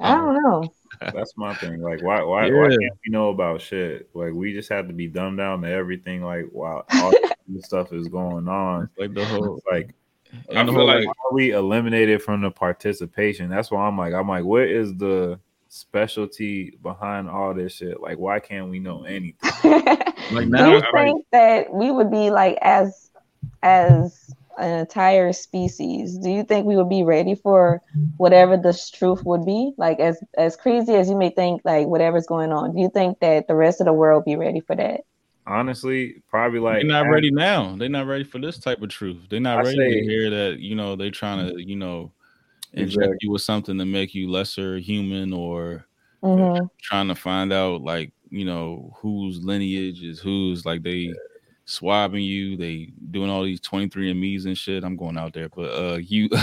I don't know. That's my thing. Like, why, why, why can't we know about shit? Like, we just have to be dumbed down to everything. Like, while all this stuff is going on, Like the whole. like, I feel whole, like- are we eliminated from the participation? That's why I'm like, I'm like, what is the specialty behind all this shit? Like, why can't we know anything? like Do now you it's like think that we would be like as as an entire species? Do you think we would be ready for whatever the truth would be? Like as as crazy as you may think, like whatever's going on, do you think that the rest of the world be ready for that? Honestly, probably like they're not as- ready now. They're not ready for this type of truth. They're not I ready say- to hear that. You know, they're trying to you know inject Exactly. you with something to make you lesser human or hmm trying to find out like you know whose lineage is whose like they swabbing you they doing all these 23 and me's and shit i'm going out there but uh you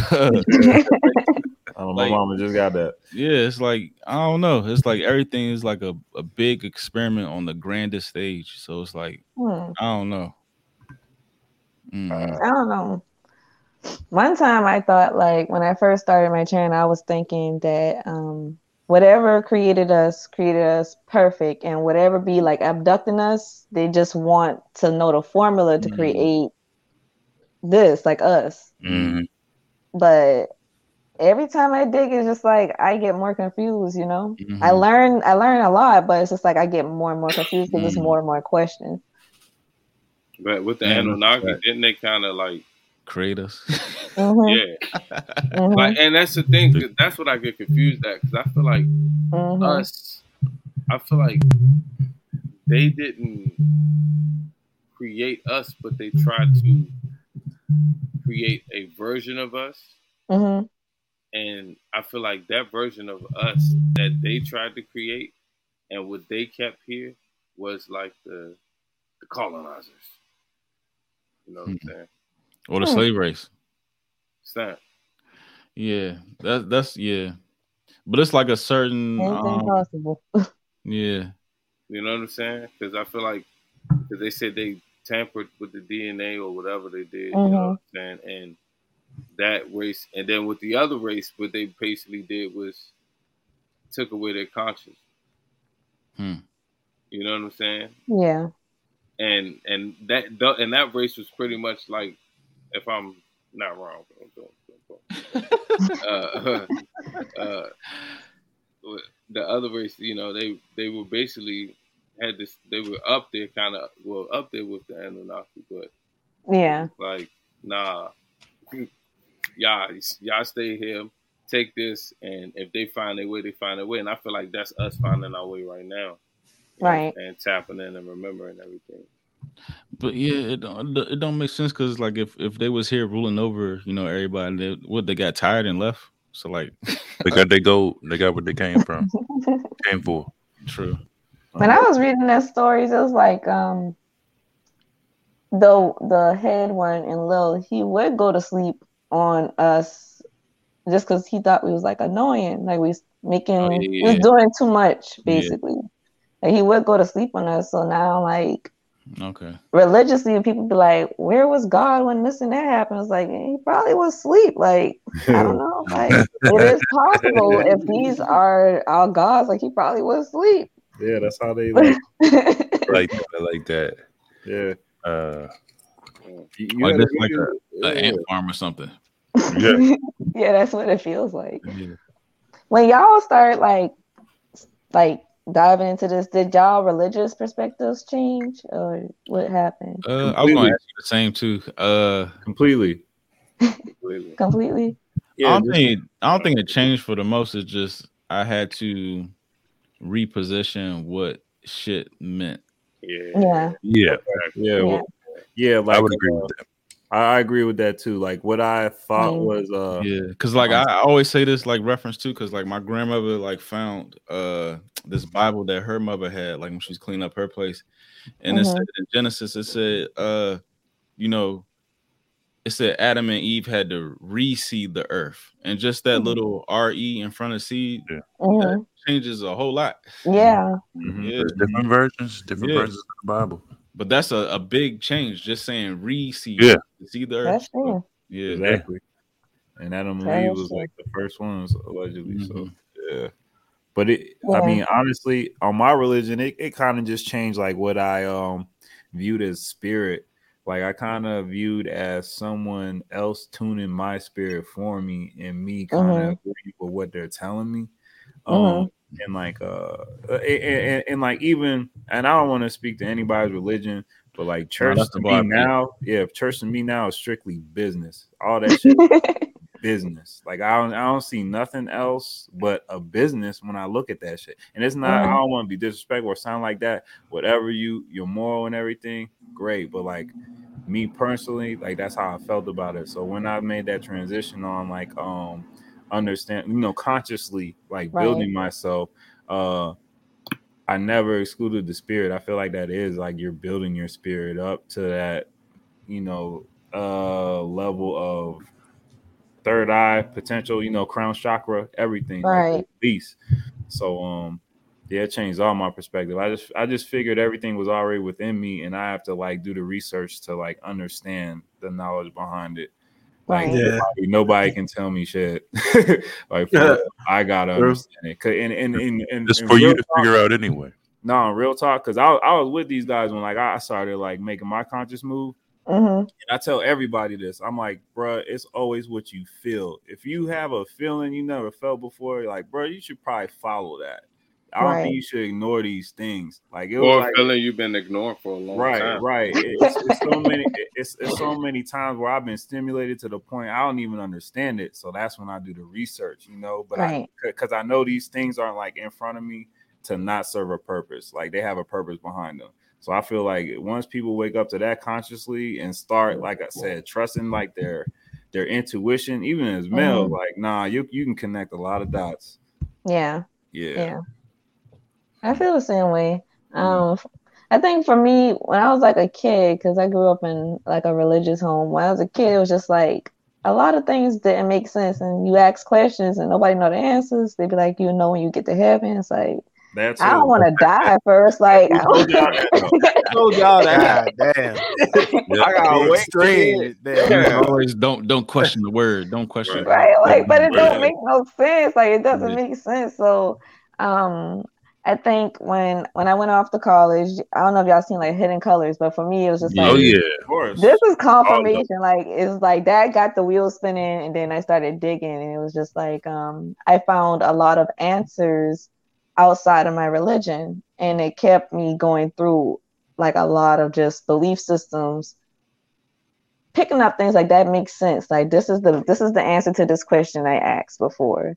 Oh, my Like- mama just got that. yeah it's like i don't know it's like everything is like a, a big experiment on the grandest stage so it's like Hmm. i don't know Mm. I don't know. One time I thought like when I first started my channel, I was thinking that um whatever created us created us perfect and whatever be like abducting us, they just want to know the formula to Mm. create this like us. Mhm. But every time I dig it's just like I get more confused, you know? I Mhm. learn I learn a lot, but it's just like I get more and more confused because Mm. there's more and more questions. But with the Yeah, Anunnaki, didn't they kind of like, create us Mhm, yeah, mhm, like, and that's the thing. 'cause That's what I get confused at because I feel like mhm. us, I feel like they didn't create us, but they tried to create a version of us. Mhm. And I feel like that version of us that they tried to create and what they kept here was like the the colonizers. You know what I'm saying? Or the Hmm. slave race It's that. yeah that, that's yeah but it's like a certain Anything um, possible. yeah You know what I'm saying? Because I feel like because they said they tampered with the DNA or whatever they did. You know what I'm saying? And that race, and then with the other race, what they basically did was took away their conscience. Hmm. You know what I'm saying? Yeah. And and that th- and that race was pretty much like, if I'm not wrong, don't- don't- don't- uh, uh, the other race, you know, they they were basically had this. They were up there, kind of well, up there with the Anunnaki, but Yeah. like, nah, y'all, y'all stay here, take this, and if they find their way, they find their way. And I feel like that's us finding our way right now, Right. And tapping in and remembering everything. But yeah, it don't it don't make sense because like if if they was here ruling over, you know, everybody, they, what they got tired and left. So like, They got they go. They got what they came from. Came for. true. when I was reading their stories, it was like um the the head one Enlil, he would go to sleep on us just because he thought we was like annoying, like we was making Oh, yeah, we was doing too much, Yeah. basically. Like he would go to sleep on us. So now like Okay. religiously people be like, Where was God when this and that happened? It's like he probably was asleep. Like I don't know. Like it is possible if these are our gods, like he probably was asleep. Yeah, that's how they like. Like that. Like that. Yeah, Uh, you, you Like gotta- this, like you- An yeah. ant farm or something. yeah. yeah, that's what it feels like. Yeah. When y'all start like like diving into this, did y'all religious perspectives change or what happened? Uh, I was gonna ask you the same too. Uh, completely. Really. Completely? I Yeah, don't just- think I don't think it changed for the most. It's just I had to reposition what shit meant. Yeah. Yeah. Yeah, Yeah, Yeah. well, yeah. Like I would agree uh, with that. I, I agree with that too. Like what I thought was uh Yeah, because like I, I always say this like reference too, because like my grandmother like found uh this Bible that her mother had like when she was cleaning up her place, and it Mhm. said in Genesis it said uh you know it said Adam and Eve had to reseed the earth, and just that Mhm. little re in front of seed Mhm. changes a whole lot. Yeah. Yeah, There's different versions, different Yeah. versions of the Bible. But that's a, a big change. Just saying reseed, Yeah. seed the earth. That's So, true. yeah, exactly. And Adam and That Eve is was true. like the first ones allegedly. So Mhm. yeah. But it Yeah. I mean honestly on my religion it, it kind of just changed like what I um viewed as spirit. Like I kind of viewed as someone else tuning my spirit for me and me kind of Mhm. agreeing with what they're telling me. Um Mhm. And like uh and, and, and like even and I don't want to speak to anybody's religion, but like church that's to me vibe, yeah. now, yeah, church to me now is strictly business. All that shit business. Like I don't, I don't see nothing else but a business when I look at that shit. And it's not. I Mhm. don't want to be disrespectful or sound like that. Whatever you, your moral and everything, great. But like me personally, like that's how I felt about it. So when I made that transition on like um understand, you know, consciously like Right. building myself, uh. I never excluded the spirit. I feel like that is like you're building your spirit up to that, you know, uh level of third eye potential, you know, crown chakra, everything. like, Right. at least. So um yeah, it changed all my perspective. I just I just figured everything was already within me and I have to like do the research to like understand the knowledge behind it. Like Right. Yeah. nobody, nobody can tell me shit. like for Yeah. I gotta True. understand it. 'Cause- And and and, and It's and for you to talk- figure out anyway. no, real talk, because I, I was with these guys when like I started like making my conscious move. Mhm. And I tell everybody this. I'm like, bruh, it's always what you feel. If you have a feeling you never felt before, like, bro, you should probably follow that. I don't Right. think you should ignore these things. Like it was Or a like feeling you've been ignoring for a long right, time. right. It's, it's so many. It's, it's so many times where I've been stimulated to the point I don't even understand it. So that's when I do the research, you know. But Right. I because I know these things aren't like in front of me to not serve a purpose. Like they have a purpose behind them. So I feel like once people wake up to that consciously and start, like I said, trusting like their their intuition, even as males, Mhm. like nah, you you can connect a lot of dots. Yeah. Yeah. Yeah. I feel the same way. Um, I think for me, when I was like a kid, because I grew up in like a religious home, when I was a kid, it was just like a lot of things didn't make sense, and you ask questions and nobody know the answers. They'd be like, "You know, when you get to heaven, it's like That's I don't want to die first. Like, I told y'all don't- told y'all God damn. I got Big wait extreme. Damn. Yeah, always don't don't question the word. Don't question. it. right like but it Right. don't make no sense like it doesn't Yeah. make sense so um i think when when i went off to college i don't know if y'all seen like hidden colors but for me it was just like Oh yeah, Of course. this is confirmation like it's like that got the wheels spinning and then i started digging and it was just like um i found a lot of answers outside of my religion and it kept me going through like a lot of just belief systems picking up things like that makes sense like this is the this is the answer to this question i asked before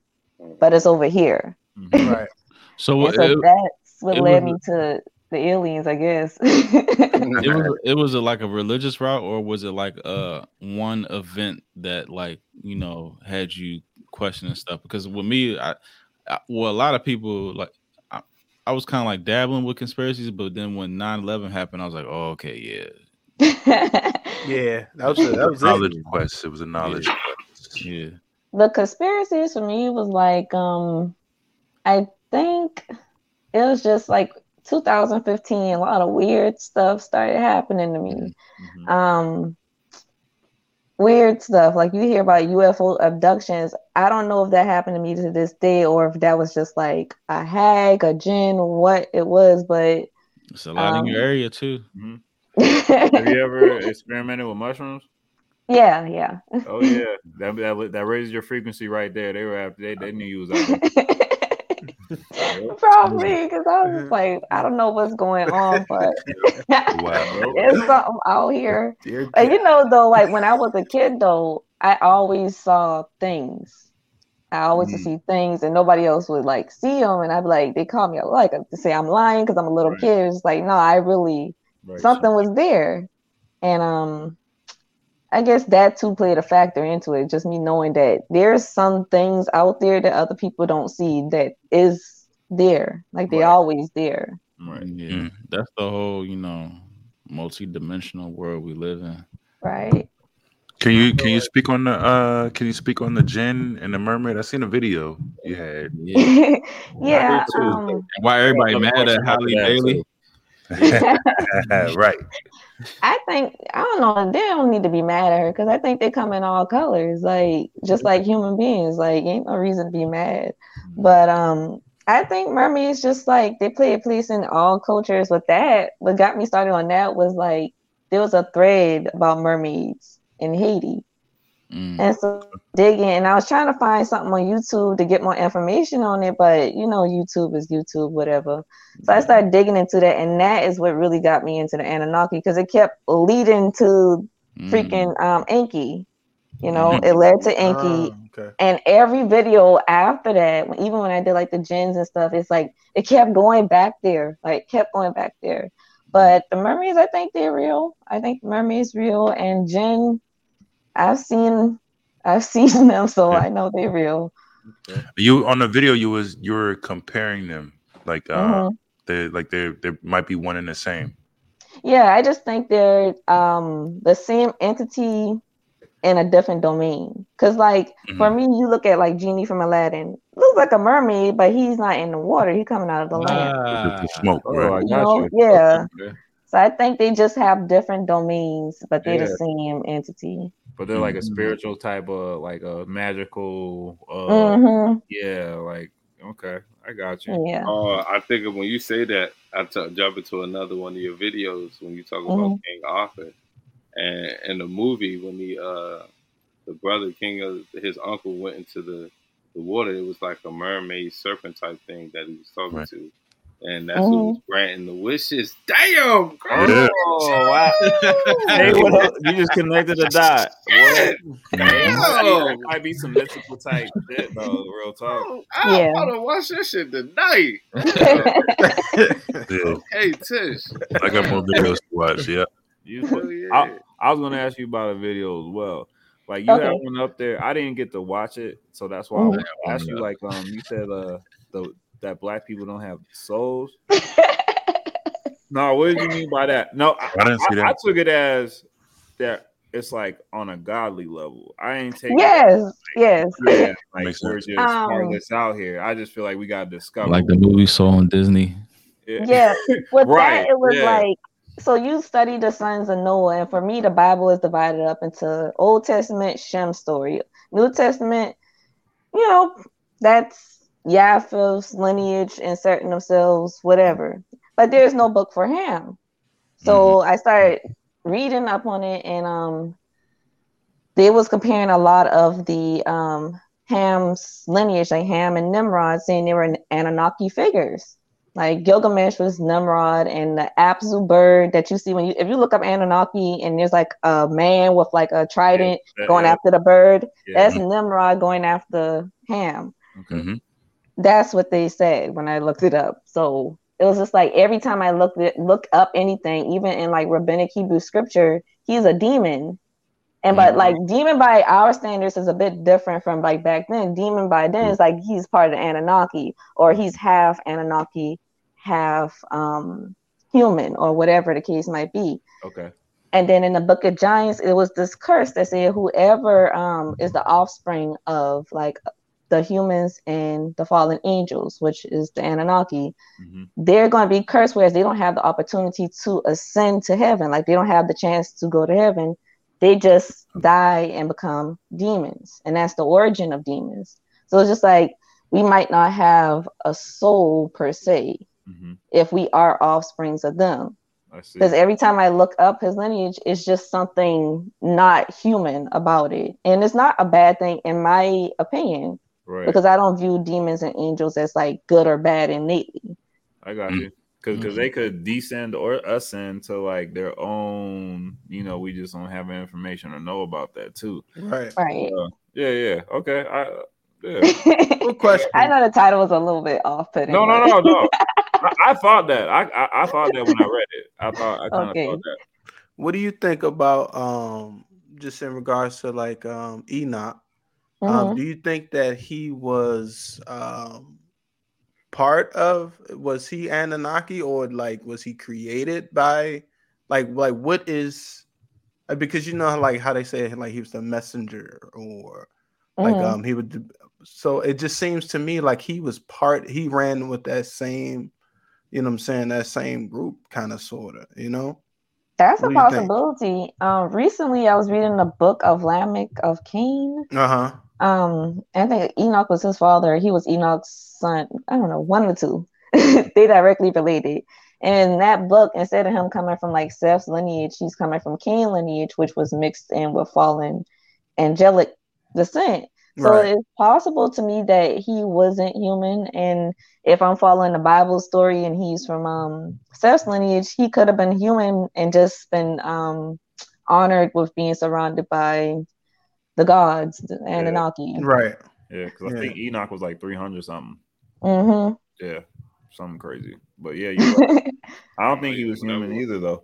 but it's over here Mhm. Right. So so it, that's what led was me to the aliens i guess it was it was a, like a religious route, or was it like uh one event that like you know had you questioning stuff? Because with me, I, I well, a lot of people like. I, I was kind of like dabbling with conspiracies, but then when 9-11 happened, I was like, "Oh, okay, yeah, Yeah. That was it. That was knowledge it. quest. It was a knowledge quest. yeah." the conspiracies for me was like um i think it was just like 2015 a lot of weird stuff started happening to me Mhm. um weird stuff like you hear about ufo abductions i don't know if that happened to me to this day or if that was just like a hag a jinn, what it was but It's a lot in your Um, area too. Mhm. Have you ever experimented with mushrooms? yeah yeah Oh yeah, that that, that raises your frequency right there. They were after they, they knew you was out there. Probably because I was like, I don't know what's going on, but there's something out here. God. you know, though, like when I was a kid, though, I always saw things. I always Mm. see things and nobody else would like see them, and I'd be like, they call me like to say I'm lying because I'm a little Right. kid. It's like, no, I really Right. something was there, and um, I guess that too played a factor into it. Just me knowing that there's some things out there that other people don't see that is there, like they Right. always there. Right. Yeah, Mm. that's the whole you know multi-dimensional world we live in. Right. Can you can you speak on the uh can you speak on the jinn and the mermaid? I seen a video you had. Yeah. yeah. too. Um, why everybody Another mad at Halle after Bailey? right. I think I don't know. They don't need to be mad at her because I think they come in all colors, like just like human beings. Like ain't no reason to be mad. But um, I think mermaids just like they play a place in all cultures. With that, what got me started on that was like there was a thread about mermaids in Haiti, Mm. and so digging, and I was trying to find something on YouTube to get more information on it, but you know, YouTube is YouTube, whatever. So I started digging into that, and that is what really got me into the Anunnaki because it kept leading to Mm. freaking um Enki. You know, it led to Enki, Ah, okay. and every video after that, even when I did like the gens and stuff, it's like it kept going back there, like kept going back there. But the mermaids, I think they're real. I think the mermaids real, and Jin, I've seen, I've seen them, so Yeah. I know they're real. You on the video you was you were comparing them like uh Mhm. they like they they might be one and the same. Yeah, I just think they're um the same entity in a different domain. Cause like for me, you look at like Genie from Aladdin, looks like a mermaid, but he's not in the water. He's coming out of the land. Ah, the smoke, Oh, right? I You know? you. Yeah. Okay. So I think they just have different domains, but they're Yeah. the same entity. But they're like a Mhm. spiritual type of like a magical uh hmm yeah, like okay, I got you. Yeah. Uh, I think when you say that, I t- jump into another one of your videos when you talk about Mhm. King Arthur, and in the movie when the uh, the brother King of his uncle went into the the water, it was like a mermaid serpent type thing that he was talking Right. to, and that's what was granting the wishes. Damn, girl. Yeah. Oh wow. hey, what? You just connected a dot. What? Damn. Might be some mystical type shit though, real talk. I Yeah. want to watch that shit tonight. Yeah. hey, Tish. I got more videos to watch. Yeah. You Hell yeah. I, I was gonna ask you about a video as well. Like you Okay. have one up there. I didn't get to watch it, so that's why I Mhm. wanted to ask you. Like, um, you said uh the that black people don't have souls. No, what did you mean by that? No, I, I didn't see that. I took it as that it's like on a godly level. I ain't taking yes. Yes. yeah, like Makes we're sense. just Um, heartless out here. I just feel like we gotta discover like the movie saw on Disney. Yeah. With Right, that, it was yeah. like so you study the sons of Noah, and for me, the Bible is divided up into Old Testament, Shem story, New Testament. You know, that's Japheth's lineage, inserting themselves, whatever. But there's no book for Ham, so I started reading up on it, and um, they was comparing a lot of the um Ham's lineage, like Ham and Nimrod, saying they were Anunnaki figures. Like Gilgamesh was Nimrod, and the Apsu bird that you see when you if you look up Anunnaki, and there's like a man with like a trident That- going yeah, after the bird. yeah. That's Nimrod going after Ham. Okay. That's what they said when I looked it up. So it was just like every time I looked it look up anything, even in like rabbinic Hebrew scripture, he's a demon. And but Mhm. like demon by our standards is a bit different from like back then. Demon by then is like he's part of the Anunnaki, or he's half Anunnaki, half um human, or whatever the case might be. Okay. And then in the book of Giants, it was this curse that said whoever um is the offspring of like the humans and the fallen angels, which is the Anunnaki, hmm they're going to be cursed, whereas they don't have the opportunity to ascend to heaven. Like they don't have the chance to go to heaven. They just die and become demons. And that's the origin of demons. So it's just like we might not have a soul per se hmm if we are offsprings of them because every time I look up his lineage, it's just something not human about it, and it's not a bad thing in my opinion Right. because I don't view demons and angels as like good or bad innately. I got Mm. you. Because they could descend or ascend to like their own, you know, we just don't have information or know about that too. Right. Right. Uh, yeah, yeah. Okay. I Yeah. Good question. I know the title was a little bit off putting. No, no, no, no. I, I thought that. I, I I thought that when I read it. I thought I kind of Okay. thought that. What do you think about um just in regards to like um Enoch? Um, Mhm. do you think that he was um part of was he Anunnaki or like was he created by like like what is because you know like how they say like he was the messenger or like Mhm. um he would so it just seems to me like he was part he ran with that same you know what I'm saying that same group kind of sort of you know That's What a do you think? possibility. Um, recently I was reading the book of Lamech of Cain. uh-huh Um, I think Enoch was his father. He was Enoch's son. I don't know, one or two. they directly related. And in that book, instead of him coming from like Seth's lineage, he's coming from Cain lineage, which was mixed in with fallen angelic descent. So Right. it's possible to me that he wasn't human. And if I'm following the Bible story and he's from um Seth's lineage, he could have been human and just been um honored with being surrounded by the gods, the Anunnaki. right Yeah, because I Yeah. think Enoch was like three hundred something. hmm Yeah, something crazy. But yeah, you're right. I don't think he was human either, though.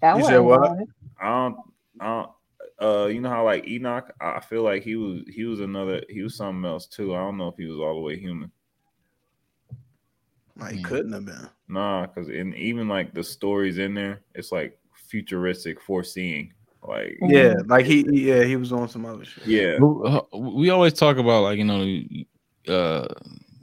That You said what? God. I don't. I don't. Uh, you know how like Enoch, I I feel like he was he was another he was something else too. I don't know if he was all the way human. Like, he Hmm. couldn't have been Nah, because in even like the stories in there, it's like futuristic foreseeing. Like yeah like he he- yeah he was on some other shit yeah, We always talk about like you know, uh,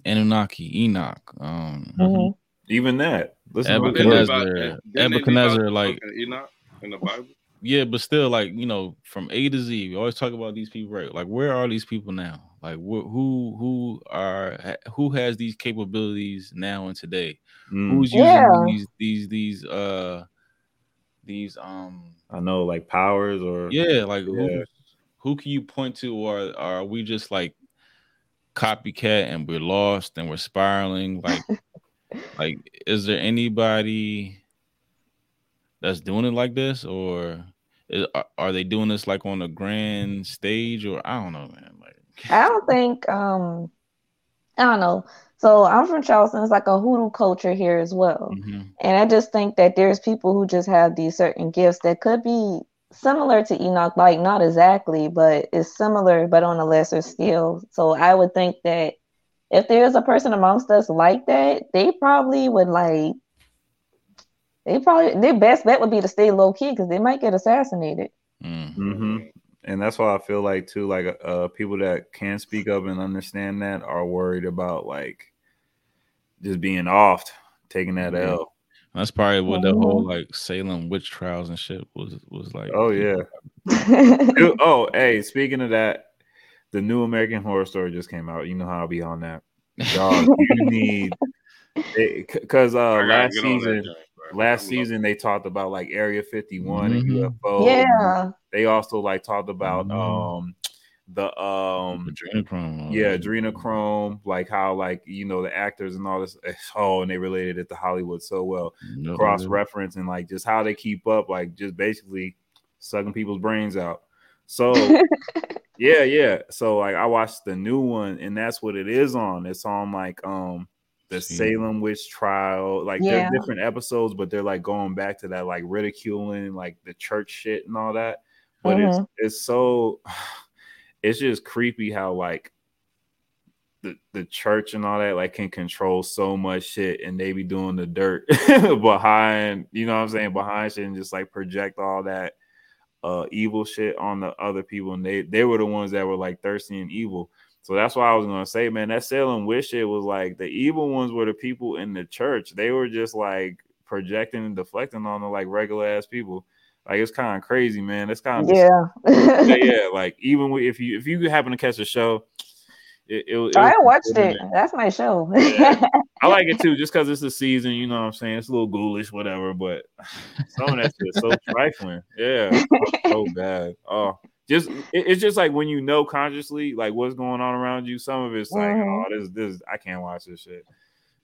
Anunnaki, Enoch, um, Mhm. even that. Listen to But the they Nebuchadnezzar. word. leave Nebuchadnezzar- didn't they leave Nebuchadnezzar, out like- fucking Enoch in the Bible. yeah, but still, like you know, from A to Z, we always talk about these people, right? Like, where are these people now? Like, wh- who who are ha- who has these capabilities now and today? Mm, Who's using Yeah. these these these uh these um I know, like powers or yeah like Yeah. who who can you point to or are we just like copycat and we're lost and we're spiraling like like is there anybody that's doing it like this or is, are, are they doing this like on a grand stage or I don't know man like I don't think um I don't know. So I'm from Charleston. It's like a hoodoo culture here as well. mhm. And I just think that there's people who just have these certain gifts that could be similar to Enoch, like not exactly, but it's similar, but on a lesser scale. So I would think that if there's a person amongst us like that, they probably would like, they probably, their best bet would be to stay low key because they might get assassinated. Mm. hmm And that's why I feel like too, like uh, people that can speak up and understand that are worried about like just being off, taking that Yeah. L. that's probably what the Mhm. whole like Salem witch trials and shit was was like Oh yeah. Oh, hey, speaking of that, the new American Horror Story just came out. You know how I'll be on that. Dog, you need because uh last get that season, joint, last season they talked about like Area 51 Mhm. and UFO. yeah. They also like talked about Mhm. um the um adrenochrome. yeah that. adrenochrome like how like you know the actors and all this oh and they related it to hollywood so well Yep, cross yep. reference and like just how they keep up like just basically sucking people's brains out so yeah yeah so like i watched the new one and that's what it is on it's on like um the See. salem witch trial like Yeah. they're different episodes but they're like going back to that like ridiculing like the church shit and all that but it's it's so it's just creepy how like the the church and all that like can control so much shit and they be doing the dirt behind you know what I'm saying behind shit and just like project all that uh evil shit on the other people. And they they were the ones that were like thirsty and evil. So that's why I was gonna say man that Salem witch shit was like the evil ones were the people in the church. They were just like projecting and deflecting on the like regular ass people like it's kind of crazy man it's kind of Yeah. yeah, yeah, like even if you if you happen to catch a show, it, it, it I watched it. That's my show. Yeah. I like it too, just because it's the season. You know what I'm saying? It's a little ghoulish, whatever. But some of that shit so trifling. Yeah, so bad. Oh, just it- it's just like when you know consciously like what's going on around you. Some of it's like, Mhm. oh, this this I can't watch this shit.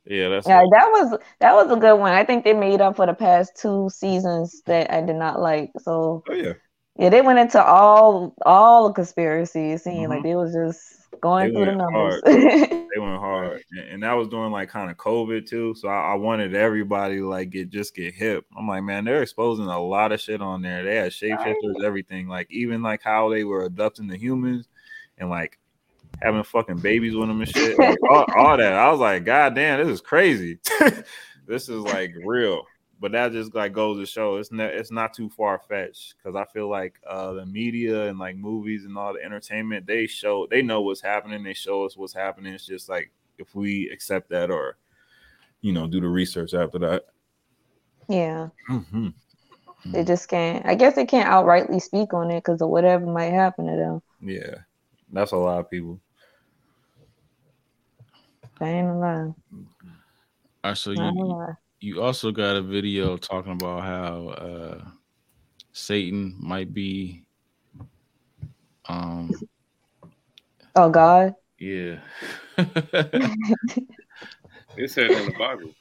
Yeah, that's Yeah, that was that was a good one. I think they made up for the past two seasons that I did not like. So oh yeah. Yeah, they went into all all the conspiracies. Seeing Mhm. like they was just going They through the went numbers. They went hard, and, and that was during like kind of COVID too. So I, I wanted everybody to like get just get hip. I'm like, man, they're exposing a lot of shit on there. They had shapeshifters, everything. Like even like how they were abducting the humans, and like having fucking babies with them and shit. Like, all, all that. I was like, God damn, this is crazy. this is like real. But that just like goes to show it's not it's not too far fetched because I feel like uh the media and like movies and all the entertainment they show they know what's happening they show us what's happening it's just like if we accept that or you know do the research after that yeah, Mhm. they just can't. I guess they can't outrightly speak on it because of whatever might happen to them. yeah that's a lot of people I ain't gonna. All right, so I ain't gonna you you also got a video talking about how uh Satan might be um Oh God. yeah. It said in the Bible.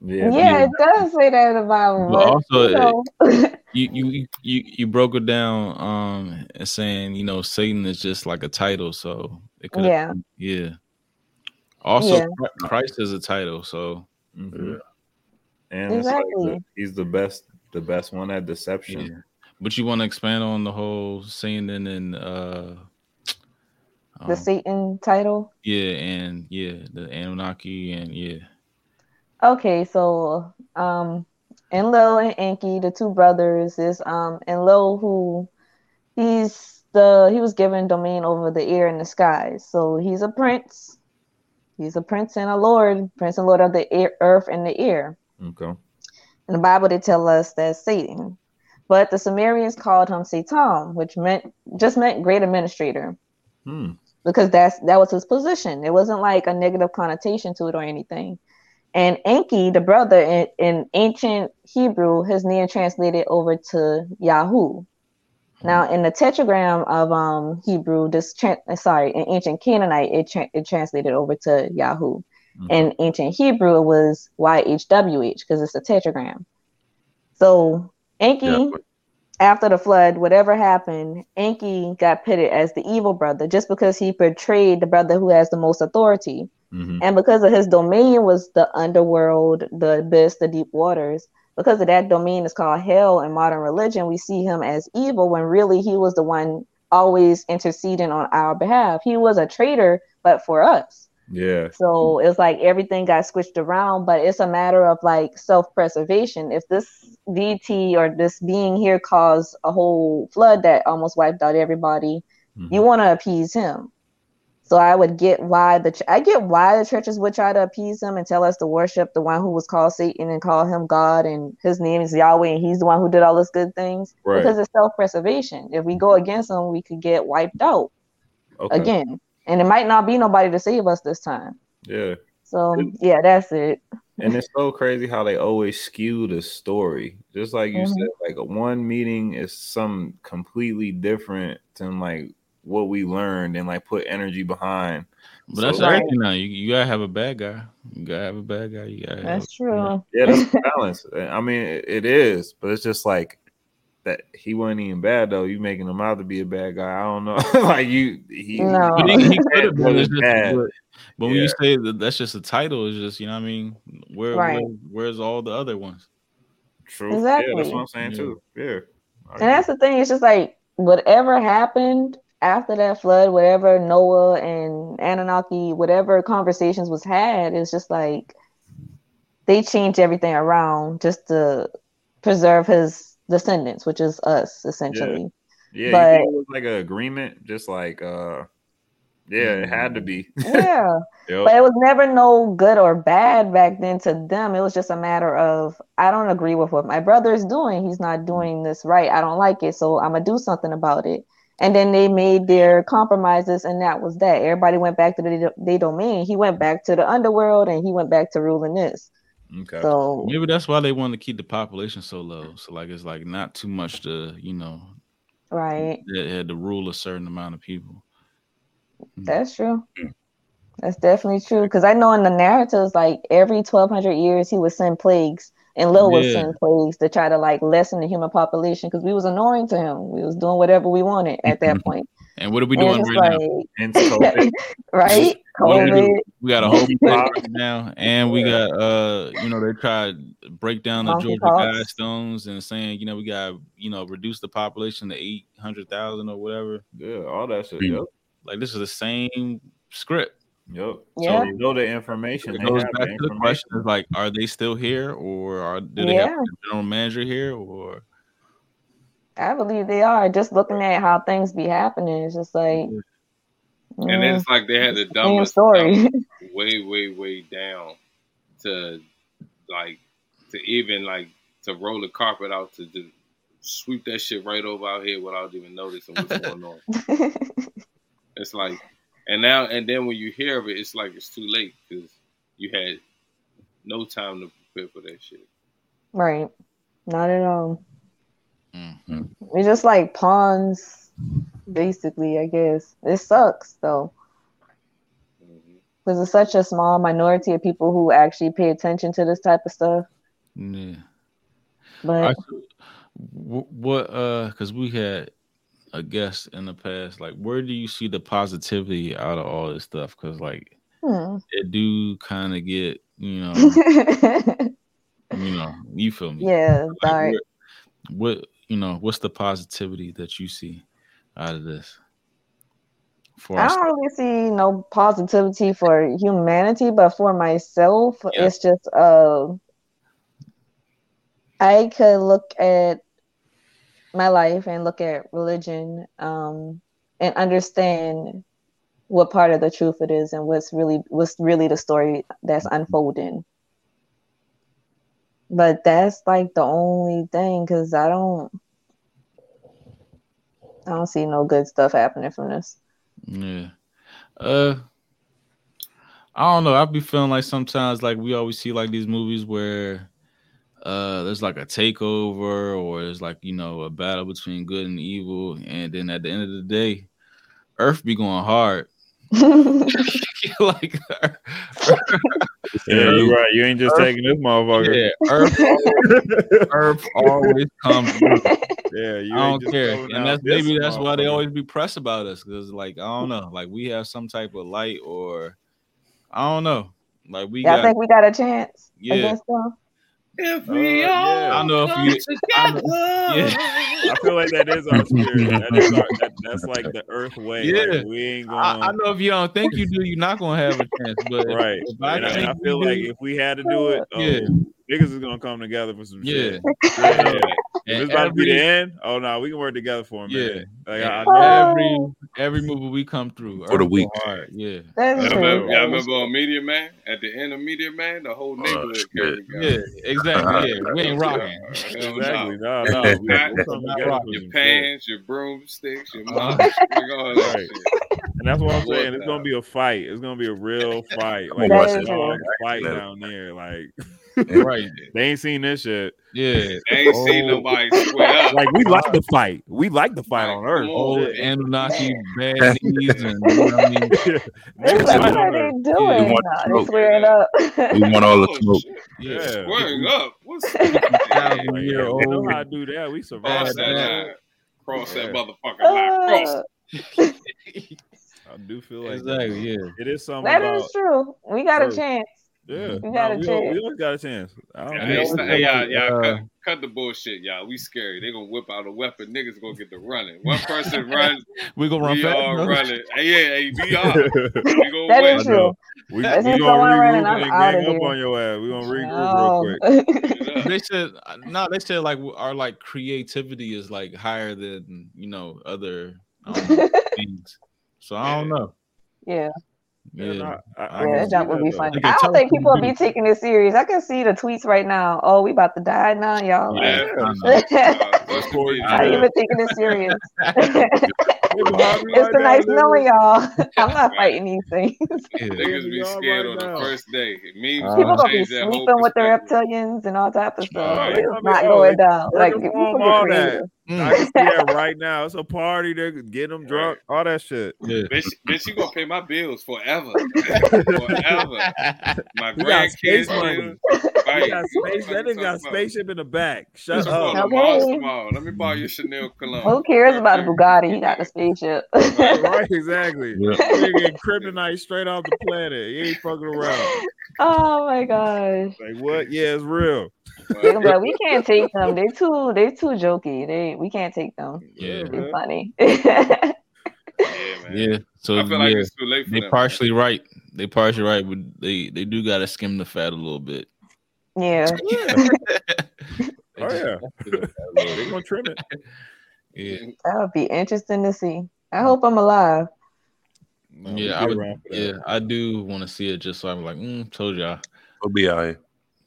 yeah, Yeah, it does say that in the Bible. But But, also, you know, you you you you broke it down um and saying you know Satan is just like a title, so it could Yeah. yeah. Also, Yeah. Christ is a title, so Mhm. and it's like the- he's the best the best one at deception yeah. But you want to expand on the whole Satan and uh, the um, Satan title. yeah, and yeah, the Anunnaki and yeah, Okay, so um Enlil and Enki, the two brothers, is um Enlil who he's the he was given domain over the air and the skies. So he's a prince. He's a prince and a lord, prince and lord of the air, earth and the air. okay In the Bible, they tell us that's Satan. But the Sumerians called him Satan, which meant just meant great administrator, hmm. because that's that was his position. It wasn't like a negative connotation to it or anything. And Enki, the brother in, in ancient Hebrew, his name translated over to Yahoo. Now, in the tetragram of um, Hebrew, this tran sorry, in ancient Canaanite, it, tra- it translated over to Yahoo. Okay. In ancient Hebrew, it was YHWH because it's a tetragram. So Enki, Yeah. after the flood, whatever happened, Enki got pitted as the evil brother just because he portrayed the brother who has the most authority. Mhm. And because of his domain was the underworld, the abyss, the deep waters, because of that domain is called hell in modern religion, we see him as evil when really he was the one always interceding on our behalf. He was a traitor, but for us. yeah So it's like everything got switched around, but it's a matter of like self preservation. If this deity or this being here caused a whole flood that almost wiped out everybody, Mhm. you want to appease him. So I would get why the ch- I get why the churches would try to appease him and tell us to worship the one who was called Satan and call him God and his name is Yahweh and he's the one who did all those good things Right. because it's self preservation. If we go against him, we could get wiped out okay again, and it might not be nobody to save us this time. yeah So yeah, that's it. and it's so crazy how they always skew the story. Just like you Mhm. said, like one meeting is some completely different than like what we learned and like put energy behind. but that's right. everything now. You, you gotta have a bad guy. You gotta have a bad guy. You gotta. That's have, true. Yeah, that's balance. I mean, it, it is, but it's just like that. He wasn't even bad though. You making him out to be a bad guy. I don't know. like you, he, No. But he, he could have been. was just, bad. but, but when you say that that's just a title, it's just you know what I mean. Where, Right. where where's all the other ones? True. Yeah, that's what I'm saying Yeah. too. Yeah. And that's the thing. It's just like whatever happened after that flood, whatever Noah and Anunnaki, whatever conversations was had, it's just like they changed everything around just to preserve his descendants, which is us essentially. Yeah, But- you think it was like an agreement, just like uh yeah, it had to be. Yeah. Yep. But it was never no good or bad back then to them. It was just a matter of I don't agree with what my brother is doing. He's not doing this right. I don't like it, so I'm gonna do something about it. And then they made their compromises, and that was that. Everybody went back to the, their domain. He went back to the underworld, and he went back to ruling this. Okay. So Maybe that's why they want to keep the population so low. So like it's like not too much to you know right, they had to rule a certain amount of people. Mm. that's true. Hmm. That's definitely true. Because I know in the narratives, like every 1200 years, he would send plagues Enlil was Yeah. sent plagues to try to like lessen the human population because we was annoying to him. We was doing whatever we wanted at that point. And what are we And doing it's right now? like, Hence COVID. right? What do we We got a whole plague right now, and we got uh, you know, they tried to break down the Georgia Monkeypox. Guidestones and saying, you know, we got you know reduce the population to eight hundred thousand or whatever. Yeah, all that shit. Mm. Yep. Like this is the same script. Yep. Yeah. So they know the information. It goes back the to the information. question: is like, are they still here, or are do they have a general manager here, or I believe they are. Just looking at how things be happening, it's just like, And mm, it's like they had the same dumbest story. way, way, way down to like to even like to roll the carpet out to just sweep that shit right over our head without even noticing what's going on. It's like, and now and then when you hear of it, it's like it's too late because you had no time to prepare for that shit. right? Not at all. Mm. We're just like pawns, basically. I guess it sucks though. Because it's such a small minority of people who actually pay attention to this type of stuff. yeah? But I- what uh because we had a guest in the past like where do you see the positivity out of all this stuff because like hmm. it do kind of get you know you know you feel me yeah, Like, dark. what, what you know what's the positivity that you see out of this for I don't really see no positivity for humanity, but for myself, Yeah. it's just uh, I could look at my life and look at religion um, and understand what part of the truth it is and what's really what's really the story that's unfolding. But that's like the only thing because I don't I don't see no good stuff happening from this. Yeah. Uh I don't know. I be feeling like sometimes like we always see like these movies where uh there's like a takeover or there's like, you know, a battle between good and evil and then at the end of the day Earth be going hard. like Yeah, you're right. You ain't just taking this motherfucker. yeah, Earth, Earth always comes through. Yeah, you I don't care, and that's maybe that's why they always be pressed about us because, like, I don't know, like we have some type of light, or I don't know, like we Y'all got, think we got a chance Yeah. Against them? If we Uh, all yeah. I know if come you- I know- together. yeah. I feel like that is our spirit. That is our, that, that's like the earth way. Yeah. Like, we ain't going. I, I know if you don't think you do, you're not gonna have a chance. But right. if I and I, I you feel do- like if we had to do it, oh, Yeah. Niggas is gonna come together for some yeah, shit. yeah. Yeah. If it's about to be the end, oh no, we can work together for a Yeah. Like, I, I every every movie we come through For the Earth go week. hard. Yeah, That's Y'all remember, y'all remember on Meteor Man? At the end of Meteor Man, the whole neighborhood shit. came yeah, exactly. Yeah, we ain't rocking. Hell. Exactly. No, no. Your We, pat- we'll not together Your some shit. your broomsticks, your Uh-huh. mops, like all that Right. And that's what I'm Lord saying. It's gonna be a fight. It's gonna be a real fight. Like watch a it. fight down there. Like right. they ain't seen this shit. Yeah, They ain't seen Oh. nobody square up. Like we like the fight. We like the fight on Earth. Come old on. Anunnaki baddies, and you know what I mean. Niggas That's what are they Earth. doing. We want Nah, they smoke. swearing up. We want all the Oh, smoke. shit. Yeah, Yeah. Squaring up. What's thousand Like, year yeah, we know old. how to do that. We Cross survived that that. Cross that Yeah. motherfucking line. Cross Uh, it. I do feel like Exactly. Yeah. it is something that about is true. We got a chance. Yeah. We got Nah, a we, chance. we always got a chance. I don't Hey, they care. always stop- say, y'all, y'all uh, cut, cut the bullshit, y'all. We scary. They gonna whip out a weapon. Niggas gonna get to running. One person runs, We gonna run we fast. all bro. running. Hey, yeah, hey, we are. We gonna That win. is true. we That's we gonna someone running, regroup I'm and gang up on your ass. We gonna regroup real No. quick. They said no. They said like our like creativity is like higher than you know other um, things. So I don't know. yeah, Yeah. And I, I, I Yeah, can yeah, see that would be though. funny. They I don't think people what will be taking this serious. I can see the tweets right now. Oh, we about to die now, y'all. Like, Yeah. I know. Of what's the course. beef? I not even taking it serious. It's right a nice nigga. knowing y'all. I'm not fighting these things. Yeah. Niggas be Yeah, y'all scared on the first day. Memes Uh, People gonna gonna be change that sleeping with the reptilians and all type of stuff. Right. It's I mean, not going down. Like Working people for 'em, get all creative. That. Mm. I can see that right now. It's a party. They get them drunk. All that shit. Yeah. Bitch, bitch, you gonna pay my bills forever, forever. My We got space grandkids' money. bills, my Right. got space, that nigga got spaceship in the back. Shut up. Okay. Lamar, come on. Let me borrow your Chanel cologne. Who cares about a Bugatti? He got the spaceship. right, exactly. Yeah. Nigga kryptonite straight off the planet. He ain't fucking around. oh my gosh. Like what? Yeah, it's real. They gonna be like, we can't take them. They too they too jokey. They we can't take them. Yeah. They're funny. Yeah, man. yeah. So I feel like it's too late for they them. partially right. They partially right, but they they do gotta skim the fat a little bit. yeah. They Oh yeah. gotta skim the fat a little they bit. gonna trim it. Yeah, That would be interesting to see. I hope I'm alive. No, yeah, I would, around for that. yeah, I do want to see it just so I'm like, mm, told y'all. We'll be all right.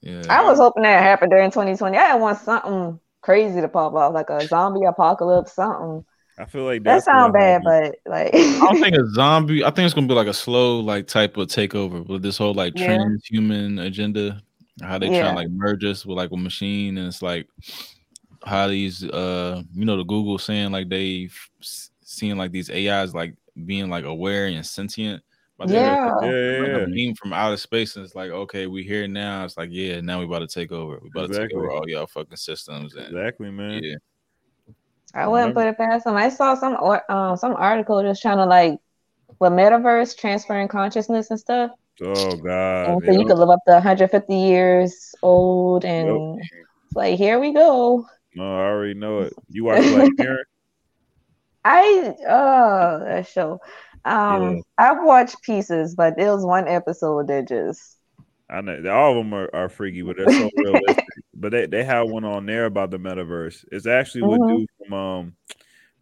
Yeah, I was hoping that happened during 2020. I want something crazy to pop off, like a zombie apocalypse, something. I feel like That sounds bad, but like I don't think a zombie. I think it's gonna be like a slow, like type of takeover with this whole like Yeah. transhuman agenda. How they try to like merge us with like a machine, and it's like how these, uh, you know, the Google saying like they seeing like these AIs like being like aware and sentient. But they're yeah. Yeah, yeah, like a beam from outer space, and it's like, okay, we here now. It's like, yeah, now we about to take over. We about to take over all y'all fucking systems, and Exactly, man. yeah, I wouldn't put it past them. I saw some or- um some article just trying to like with metaverse transferring consciousness and stuff. Oh God. And so you could live up to 150 years old and it's like here we go. No, I already know it. You watch Black Mirror? I uh that show. Um Yeah. I've watched pieces, but there was one episode that just I know all of them are, are freaky, but they're so realistic. But they, they have one on there about the metaverse. It's actually what Mhm. dude from um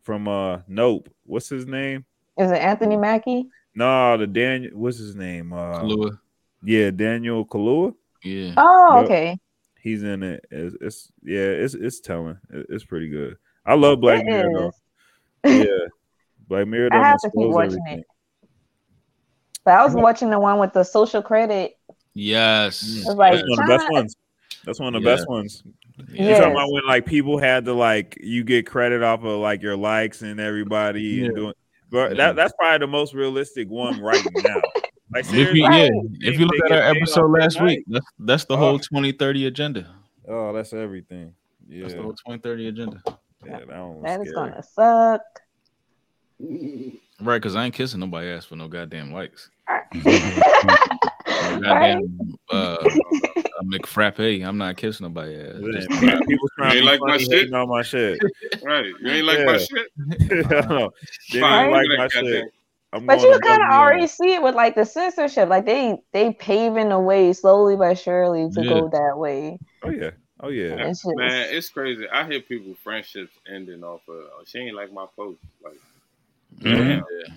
from uh Nope. What's his name? is it Anthony Mackie? No, the Daniel. What's his name? Uh, Kaluuya. yeah, Daniel Kaluuya. yeah. Oh, Yep. okay. He's in it. It's, it's yeah, it's it's telling. It's pretty good. I love Black It Mirror though. Yeah, Black Mirror. I have to keep watching everything. it. But I was Yeah. watching the one with the social credit. Yes. Mm. Like That's one of the best ones. That's one of the Yeah. best ones. Yeah. You Yes. talking about when like people had to like you get credit off of like your likes and everybody and doing, but Yeah. that that's probably the most realistic one right now. Like If you, seriously, yeah, if you look at our episode off their last week, that's that's the Oh. whole 2030 agenda. oh, that's everything. Yeah, That's the whole 2030 agenda. yeah, that one was That is scary. gonna suck. Right, because I ain't kissing nobody ass for no goddamn likes. No right? goddamn uh, McFrappe. I'm not kissing nobody ass. Listen, Just- people- People trying You to ain't be like my shit? hating on my shit. Right. You ain't like my Yeah. shit? I know. They Fine, like my shit. I'm But you kind of already see it with like the censorship, like they they paving the way slowly but surely to Yeah. go that way. Oh yeah. Oh yeah. It's just, Man, it's crazy. I hear people friendships ending off of oh, she ain't like my post. Like Yeah. damn, Yeah.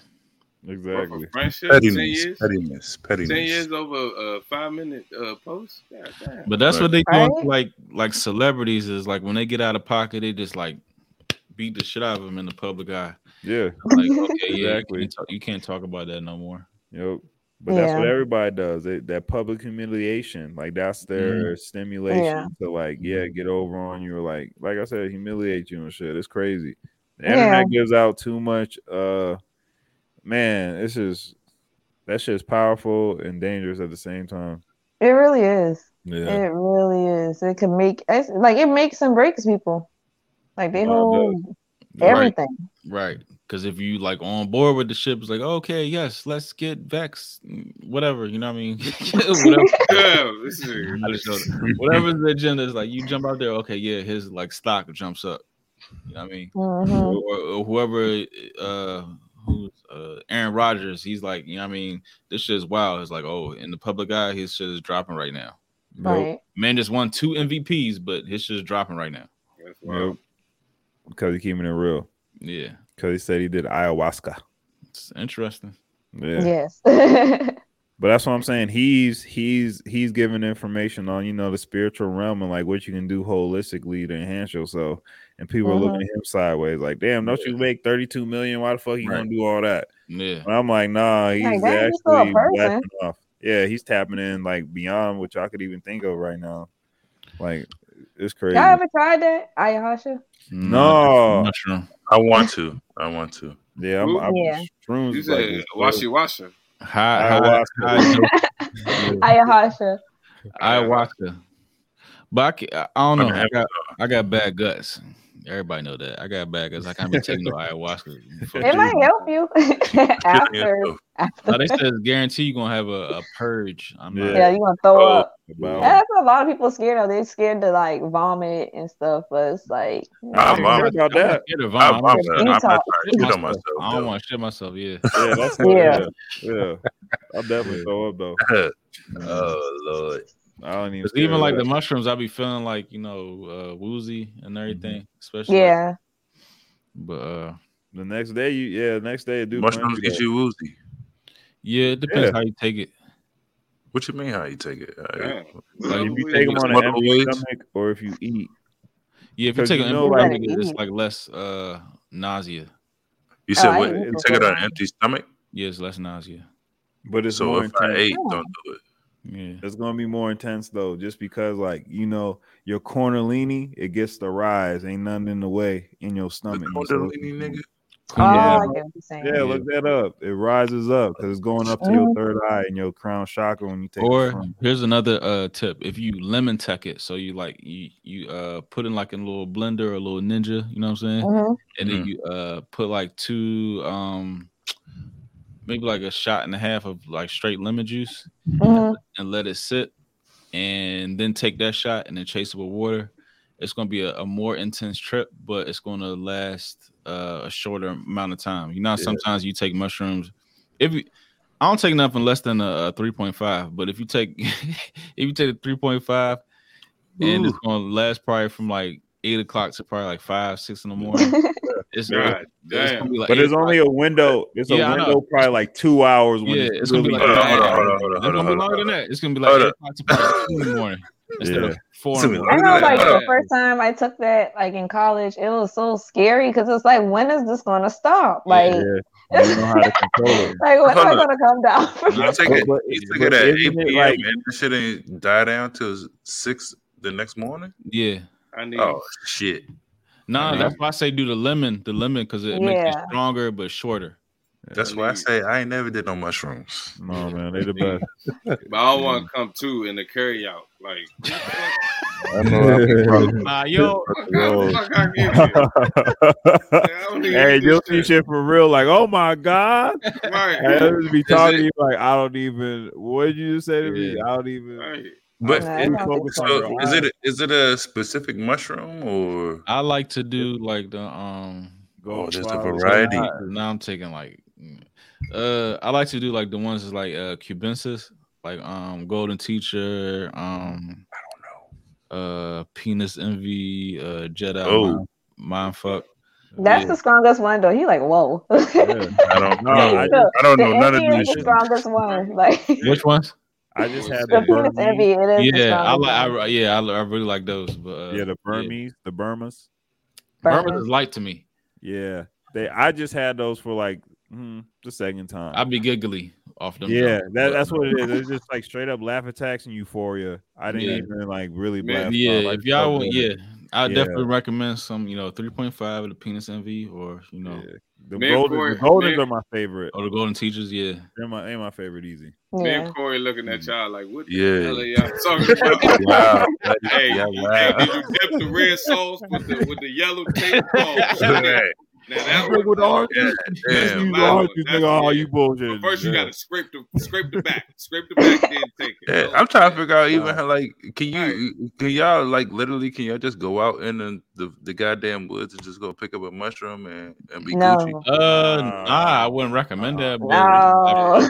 Exactly. friendship, ten Pettiness, years, pettiness, pettiness. ten years over a five minute uh, post. God damn. But that's Right. what they doing Right? like like celebrities is like when they get out of pocket, they just like beat the shit out of them in the public eye. Yeah. Like, okay, yeah, Exactly. you, can't talk, you can't talk about that no more. Yep. But that's what everybody does. They, that public humiliation, like that's their stimulation Yeah. to like, yeah, get over on you. Or like, like I said, humiliate you and shit. It's crazy. The Yeah. internet gives out too much. Uh, man, it's just that shit's powerful and dangerous at the same time. it really is. Yeah. It really is. It can make it's like it makes and breaks people. Like they it hold Right. everything. Right. Because if you like on board with the ship, it's like, okay, yes, let's get Vex, whatever. You know what I mean? whatever, Yeah, this is I just know- whatever the agenda is, like you jump out there, okay, yeah, his like stock jumps up. You know what I mean? Mhm. Or, or whoever, uh, who's uh, Aaron Rodgers, he's like, you know what I mean? This shit is wild. It's like, oh, in the public eye, his shit is dropping right now. Yep. Right. Man just won two MVPs, but his shit is dropping right now. That's Yep. wild. Because he keeping it real. Yeah, Because he said he did ayahuasca. it's interesting. Yeah. Yes. But that's what I'm saying. He's he's he's giving information on you know the spiritual realm and like what you can do holistically to enhance yourself. And people are looking mm-hmm. at him sideways, like, "Damn, don't you make 32 million? Why the fuck you Right. gonna do all that?" Yeah, And I'm like, "Nah, he's Like, damn, he's still a actually blasting off. Yeah, he's tapping in like beyond what y'all could even think of right now. Like, it's crazy. Y'all ever tried that? Ayahuasca? No. mushroom. I want to. I want to. Yeah, I'm, I'm Yeah. shrooms. You is like said this washy washer. High, high, Ayahuasca. Ayahuasca. ayahuasca. But I, I don't know. I got I got bad guts. Everybody know that. I got bad guts. I can't be taking no ayahuasca. Fuck It you. might help you after. yourself. after. Now they said it's guaranteed you're gonna have a, a purge. I'm not. Yeah, you gonna throw Oh, up. About That's what a lot of people scared of. They're scared to like vomit and stuff, but it's like I Heard vomit. about that. Scared of I vom. I'm vomit. I'm not trying shit on myself. I don't want to shit myself. Yeah. Yeah, that's Yeah. yeah. yeah. I'll definitely throw up though. oh lord. I don't even. 'Cause scare even like the mushrooms, I be feeling like you know uh, woozy and everything. Especially. yeah. But uh, the next day, you yeah, next day it do Mushrooms get you woozy. yeah, it depends Yeah. how you take it. What you mean? How you take it? Uh, Like, If you take them on an empty ways. stomach or if you eat. Yeah, if you take you an empty like- stomach, it's like less uh nausea. You said Oh, what? You take it on an empty stomach. Yeah, it's less nausea. But it's So more if I intense. ate, don't do it. Yeah. It's gonna be more intense though, just because like you know your kundalini, it gets the rise. Ain't nothing in the way in your The stomach. So- nigga. Oh, Yeah. I get what you're saying. Yeah, look that up. It rises up because it's going up to your third eye and your crown chakra when you take it Or from. here's another uh tip: if you lemon tek it, so you like you you uh put in like a little blender or a little ninja, you know what I'm saying, Mhm. and then Mhm. you uh put like two um maybe like a shot and a half of like straight lemon juice Mhm. and let it sit, and then take that shot and then chase it with water. It's gonna be a, a more intense trip, but it's gonna last uh, a shorter amount of time. You know, Yeah. sometimes you take mushrooms. If you, I don't take nothing less than a, a three point five, but if you take if you take a three point five, and it's gonna last probably from like eight o'clock to probably like five six in the morning. It's, God it's gonna be like But it's only a window. It's a Yeah, I know. window, probably like two hours. When Yeah, it's, it's gonna be like Hold on, hold on, hold on, hold on, hold gonna on, be hold longer than that. It's gonna be like eight o'clock to probably two in the morning instead Yeah. of four. It's gonna be I know, like the first time I took that, like in college, it was so scary because it's like, when is this going to stop? Like, Yeah, you don't know how to control it. like when am I going to come down? from You this? take it. You take it at eight p.m. like- and that shit ain't die down till six the next morning. Yeah. I need. Oh shit! No, Yeah. that's why I say do the lemon, the lemon, because it makes it Yeah. stronger but shorter. That's why I say I ain't never did no mushrooms. No man, they the best. But I don't want to mm. come to in the carry out. Like, I know I Nah, yo, what the fuck I give? I hey, get you'll this see shit. shit for real. Like, oh my god, Right. I just be talking it- to you like I don't even. What did you just say to me? I don't even. Right. But Nah, it- I don't think so- so is it is it a specific mushroom or I like to do like the um. Oh, there's a variety. Now, now I'm taking like, uh, I like to do like the ones that's like uh cubensis, like um golden teacher, um, I don't know. uh, penis envy, uh, Jedi, Oh. mind, mind fuck. That's Yeah. the strongest one, though. He like, whoa. Yeah. I don't know. I, I don't the know none of envy these is the strongest one. Like Which ones? I just had the the penis Burmese. envy, it is Yeah, I like. I, yeah, I, I really like those. But uh, Yeah, the Burmese, the Burmas. Burmese Burmese. is light to me. Yeah, they. I just had those for like hmm, the second time. I'd be giggly off them. yeah, that, that's what it is. It's just like straight up laugh attacks and euphoria. I didn't Yeah. even like really Man, blast. Yeah, off. If just y'all felt want, yeah, I Yeah. definitely recommend some. You know, three point five of the penis envy, or you know, Yeah. The Me golden, Corey- the goldens me- are my favorite. or the golden teachers. Yeah, They're my, they my favorite. Easy. Me Yeah. and Corey looking at mm. y'all like, what the Yeah. hell are y'all talking about? Wow. hey, Yeah, wow. hey, did you dip the red sauce with the with the yellow tape? Oh, Hey, now that Drink with one, orange yeah, That's You loud you That's- oh, you bullshit. But first, you Yeah. got to scrape the scrape the back, scrape the back, then take it. Yeah, I'm trying to figure out even Wow. how like can you can y'all like literally can y'all just go out in the, the, the goddamn woods and just go pick up a mushroom and, and be No. Gucci? uh, Nah. nah, I wouldn't recommend that. But No.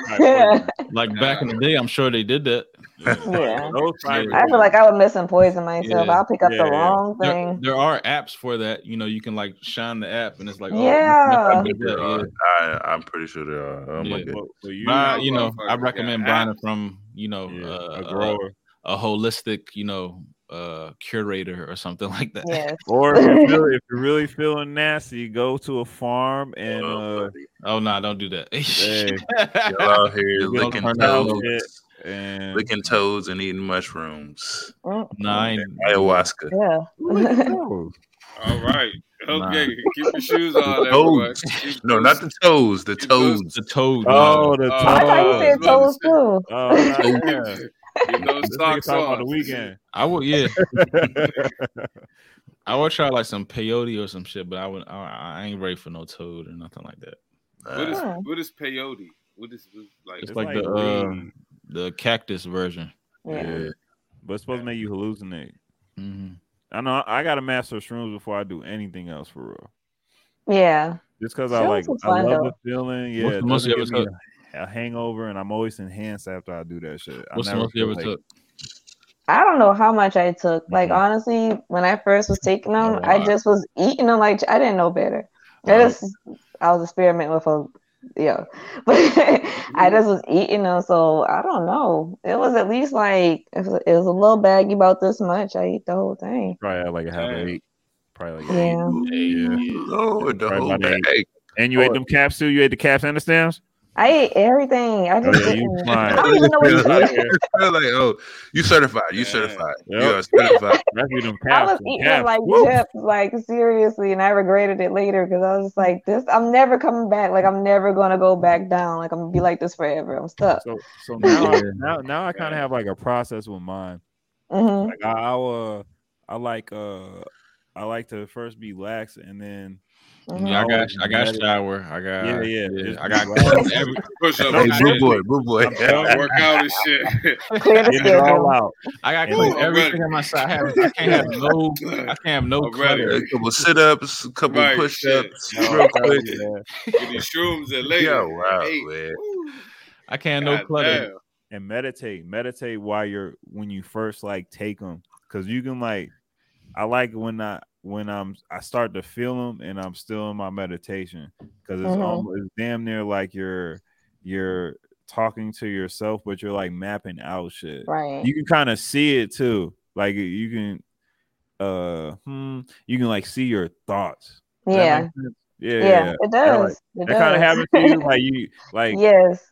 like, like back in the day, I'm sure they did that. Yeah. Those five- I feel like I would miss and poison myself. Yeah. I'll pick up Yeah, the yeah. wrong thing. there are apps for that. You know, you can like shine the app, and it's like, oh, Yeah. I did that, yeah. I, I'm pretty sure there are. Oh my Yeah. god. But- but you, But you know, I recommend buying it from you know yeah, uh, a a, grower. a holistic, you know, uh, curator or something like that. Yes. Or if you're, feeling, if you're really feeling nasty, go to a farm and Oh, uh. Oh no, don't do that. hey, Y'all out here Don't licking turn that and licking toads and eating mushrooms. No, I ain't, Ayahuasca. Yeah. All right. Nah. Okay. Keep your shoes on, The everyone. toes. No, not the toes. The Keep those- toes. the toad. Oh, the Oh, I thought you said toes too. Oh, Keep- yeah. Yeah, Get those This nigga socks talking about on. the weekend. I would, yeah. I would try like some peyote or some shit, but I would. I, I ain't ready for no toad or nothing like that. What is what is peyote? What is what is- like? It's, It's like, like the uh, the cactus version. Yeah. Yeah. But it's supposed to make you hallucinate. hmm I know I got to master shrooms before I do anything else for real. Yeah. Just because I like, I love though. the feeling. Yeah, the it most doesn't you give ever me a, a hangover, and I'm always enhanced after I do that shit. I What's the never most you ever like- took? I don't know how much I took. Like Mhm. honestly, when I first was taking them, Oh, I wow. just was eating them like I didn't know better. I Wow. just I was experimenting with a yeah, but I just was eating them. So I don't know. It was at least like it was, it was a little baggy about this much. I eat the whole thing. Probably had like a half Damn. an eight. Probably like an eight. Yeah, Yeah. Lord, the Right whole about eight. bag. And you ate them caps too. You ate the caps and the stems. I ate everything. I Oh, just yeah, you didn't. I don't even know what Yeah. to like, oh, you certified. You Yeah. certified. Yep. You are certified. Rescue them I caps. was them eating caps. like Woo. chips, like seriously, and I regretted it later because I was just like, "This, I'm never coming back. Like, I'm never gonna go back down. Like, I'm gonna be like this forever. I'm stuck." So so now I, now now I kind of have like a process with mine. hmm Like I, I uh I like uh I like to first be lax and then Yeah, I got I got shower. I got Yeah, yeah, just I got relax. every, Push up Hey, and blue boy, blue boy. Work out and shit. Get it all out. I got Yeah. clean everything on my side. I, have, I can't have no I can't have no I'm clutter. A couple sit ups, a couple Right, push ups, real quick. you. Get these shrooms at later. Yo, wow, Hey, man. I can't have no clutter. damn. and meditate meditate while you're when you first like take them because you can like i like when i when i'm i start to feel them and i'm still in my meditation because it's Mhm. almost it's damn near like you're you're talking to yourself but you're like mapping out shit Right. you can kind of see it too like you can uh hmm, you can like see your thoughts Does Yeah. yeah Yeah. yeah, It does. like, it that kind of happens to you like you like yes.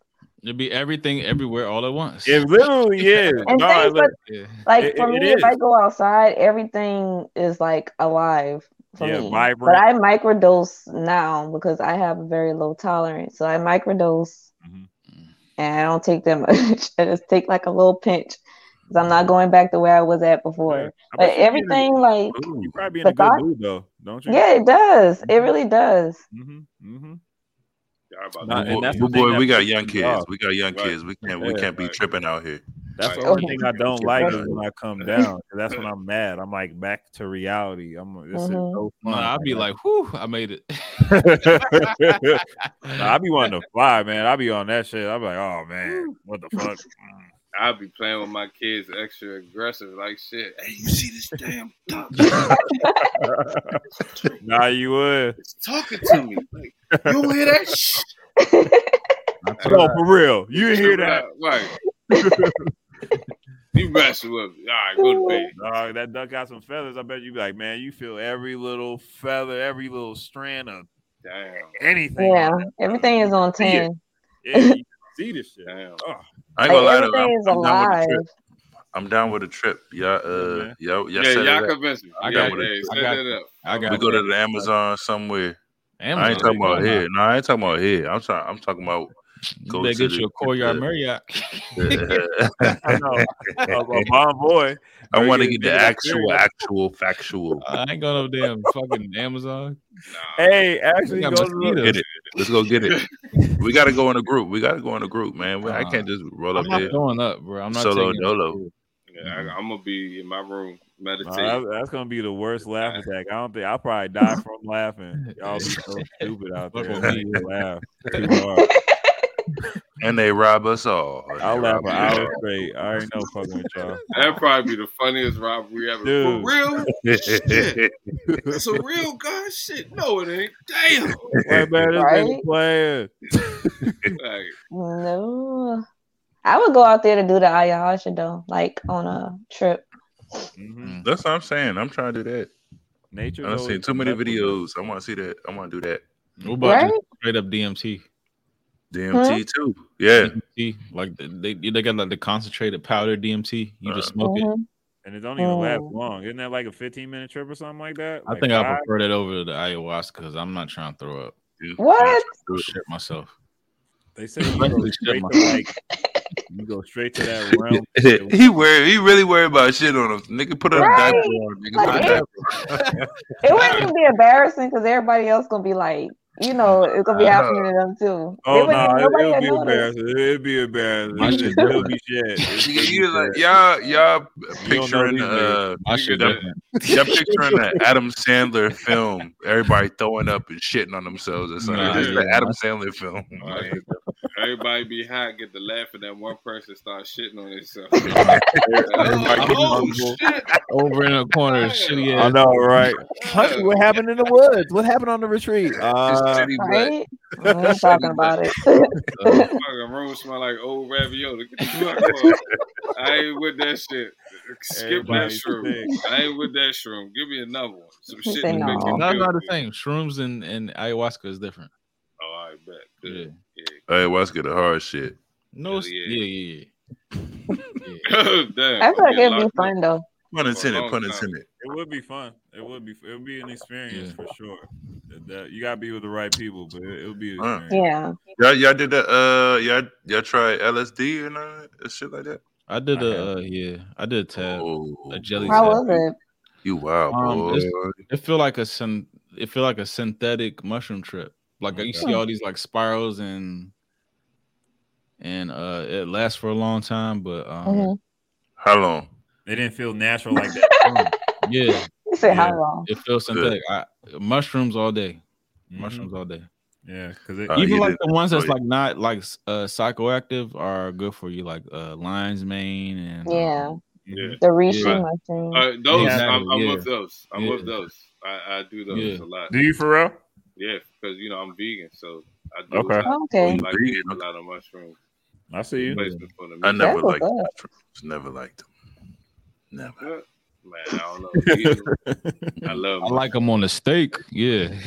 It'd be everything everywhere all at once. it literally is And No, things it like yeah. like It- for it me, if I go outside, everything is like alive for Yeah, me. vibrant. But I microdose now because I have a very low tolerance. So I microdose Mhm. and I don't take that much. I just take like a little pinch because I'm not going back to where I was at before. Yeah. But bet you be everything like You probably be in the a good thought- mood though, don't you? yeah, it does. It really does. Mm-hmm. Mm-hmm. Sorry about Nah, that. Boy, that's blue the thing boy, that we got young kids. off. We got young Right. kids. We can't we can't be right. tripping out here. That's the only thing I don't like is when I come down. That's when I'm mad. I'm like back to reality. I'm like, this is so No, fun. I'll be like, whew, I made it. nah, I be wanting to fly, man. I be on that shit. I'm like, oh man, what the fuck? Mm. I'll be playing with my kids extra aggressive, like shit. Hey, you see this damn dog? nah, you would. It's talking to me. Like, you hear that shit? No, for real. You didn't hear that? Right. you messing with me. All right, go to bed. Dog, that duck got some feathers. I bet you be like, man, you feel every little feather, every little strand of Damn. anything. Yeah. Everything is on ten. Yeah, you see this shit. Damn. Oh, I ain't gonna lie to you. Everything I'm, is I'm down with the alive. trip. I'm down with a trip. Y'all, uh, man. y'all, y'all yeah, y'all it convinced me. I got yeah, it. I set got that up. I got We go to the Amazon somewhere. Amazon. I ain't talking about Come here. No, I ain't talking about here. I'm talking. I'm talking about. You Go better get the- you a Courtyard the- Marriott. I know. A, a bomb boy. I want to get get the actual, that actual, factual. I ain't going to damn fucking Amazon. Nah. Hey, actually, go to. Get it. Let's go get it. We got to go in a group. We got to go in a group, man. We- I Uh, can't just roll I'm up not there. throwing up, bro. I'm not Solo taking dolo. Yeah, I'm gonna be in my room Nah, meditating. that- that's gonna be the worst laugh attack. I don't think I'll probably die from laughing. Y'all be so stupid out there. Fuck with me. You laugh too hard. And they rob us all. I'll laugh rob an us hour straight. I already know fucking with y'all. That'd probably be the funniest robbery ever. Dude. For real? Shit. It's a real gun? Shit. No, it ain't. Damn. Right, man, this Right? nigga playing. Like, No. I would go out there to do the ayahuasca though, like on a trip. Mhm. That's what I'm saying. I'm trying to do that. Nature. I've seen too many videos. I want to see that. I want to do that. What about Right? straight up DMT? DMT too. Yeah. DMT, like they they got like the concentrated powder DMT. You just Uh, smoke it. Mhm. And it don't even last Mm. long. Isn't that like a 15 minute trip or something like that? I Like think I five? prefer that over the ayahuasca because I'm not trying to throw up. dude. What? Do it. Shit myself. They say you go straight shit to like You go straight to that realm. he worry, he really worried about shit on him. Nigga put a Right. diaper on. Nigga, put a Like, diaper. It wouldn't even be embarrassing because everybody else gonna be like, you know, it's gonna be happening to them too. Oh no, nobody it, would will be notice. embarrassing. It'd be embarrassing. My shit It'll different. be shit. You like y'all y'all picturing uh I should y'all picturing the Adam Sandler film, everybody throwing up and shitting on themselves or something. Nah, this is the yeah. Adam Sandler film. Right. Everybody be hot, get the laugh, and then one person start shitting on himself. Everybody oh, shit! Over in a corner, shitty I ass. know, right? Hunty, what happened in the woods? What happened on the retreat? It's Uh, titty butt. Right? We ain't talking about it. Fucking room smell like old ravioli. Get the fuck off. I ain't with that shit. Skip that shroom. sick. I ain't with that shroom. Give me another one. Some shit said to no. That's not the same. Shrooms and, and ayahuasca is different. Oh, I bet. Good. Yeah. Hey, what's good? The hard shit. No, it's- Yeah. yeah, yeah, yeah. Damn. I feel like get it'd be locked fun though. Pun intended. long Pun time. intended. It would be fun. It would be. It would be an experience Yeah. for sure. That- that- you gotta be with the right people, but it, will be an Uh. Yeah. Y'all, y'all did that. Uh, y'all, y'all try LSD or none of shit like that? I did I a uh, yeah, I did a tab. Oh, a jelly How tab. was it? You wild Um, boy. It feel like a syn- it feel like a synthetic mushroom trip. Like you see all these like spirals and and uh it lasts for a long time, but um Mhm. How long? It didn't feel natural like that. yeah, You said how long? it feels synthetic. I, mushrooms all day. Mhm. Mushrooms all day. Yeah, because it. Uh, Even like did- the ones that's oh, yeah. like not like uh psychoactive are good for you, like uh lion's mane and um, Yeah. Yeah. The reishi Yeah. mushroom. Uh, those, Exactly, I'm, I'm yeah. with those. I'm Yeah. with those. I, I do those Yeah. a lot. Do you for real? Yeah, because you know I'm vegan, so I do Okay. a lot, okay. like Vegan, eat a lot of mushrooms. I see you. Replacement for the I never That's what's liked mushrooms. Never liked them. Never. Man, I don't know. I love. I like them on the steak. Yeah.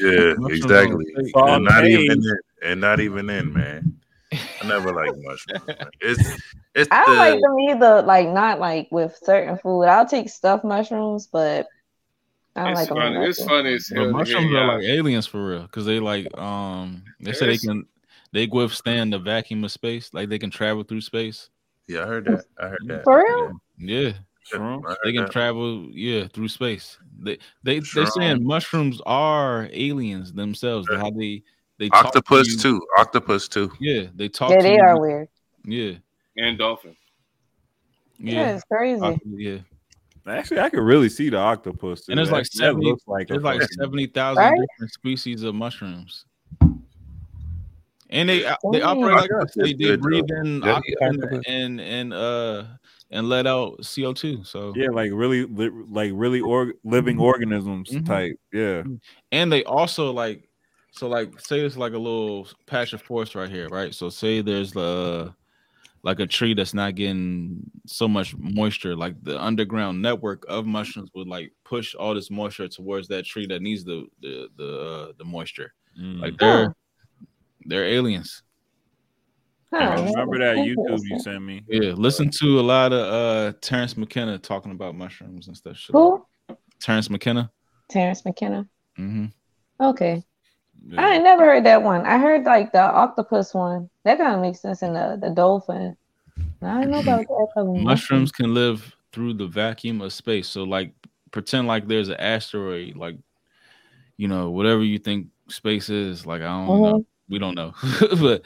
Yeah, exactly. And not even in, and not even in, man. I never like mushrooms. man. It's it's I don't the like them either. Like not like with certain food. I'll take stuffed mushrooms, but I It's like funny. with It's funny as hell. But mushrooms are like aliens for real, because they like um they say they can they withstand the vacuum of space, like they can travel through space. yeah. I heard that. I heard that. For real? Yeah, Shrooms? They can that. travel yeah through space. They they Sure. they saying mushrooms are aliens themselves. How they they talk to Octopus you. too. Octopus too. Yeah, they talk. Yeah, to they you. are weird. Yeah, and dolphins. Yeah, yeah, it's crazy. Oct- yeah. Actually, I could really see the octopus. too. And there's like That- that 70 looks like There's like seventy thousand Right? different species of mushrooms. And they they Dang. operate like us. They, they breathe though. in Yeah, oxygen and and uh and let out CO two. So Yeah, like really, like really org- living organisms Mhm. type. Yeah. and they also like so like say it's like a little patch of forest right here, right? So say there's uh like a tree that's not getting so much moisture, like the underground network of mushrooms would like push all this moisture towards that tree that needs the the the uh, the moisture. Mm. Like they're they're aliens. Huh, I remember that YouTube you sent me. Yeah, listen to a lot of uh Terence McKenna talking about mushrooms and stuff. Who? Terence McKenna. Terence McKenna. hmm Okay. Yeah. I never heard that one. I heard like the octopus one. That kind of makes sense in the, the dolphin. I don't know about that. Mushrooms can live through the vacuum of space. So like pretend like there's an asteroid, like you know, whatever you think space is, like I don't Mm-hmm. know. We don't know. but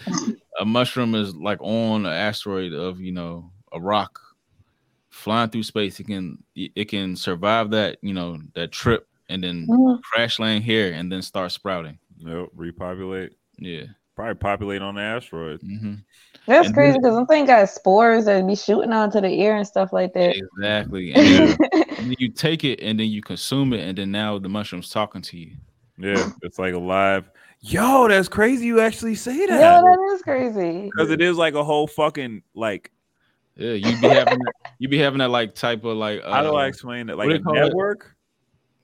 a mushroom is like on an asteroid of, you know, a rock flying through space. It can it can survive that, you know, that trip and then Mhm. crash land here and then start sprouting. Nope, repopulate. Yeah. Probably populate on the asteroid. hmm That's And crazy because I'm thinking got spores that be shooting onto the air and stuff like that. Exactly. And then, and then you take it and then you consume it, and then now the mushroom's talking to you. Yeah, it's like alive. Yo, that's crazy. You actually say Yo, that that is crazy. because it is like a whole fucking like. Yeah, you be having that, you be having that like type of like uh, How do I explain it? Like what a do you call it?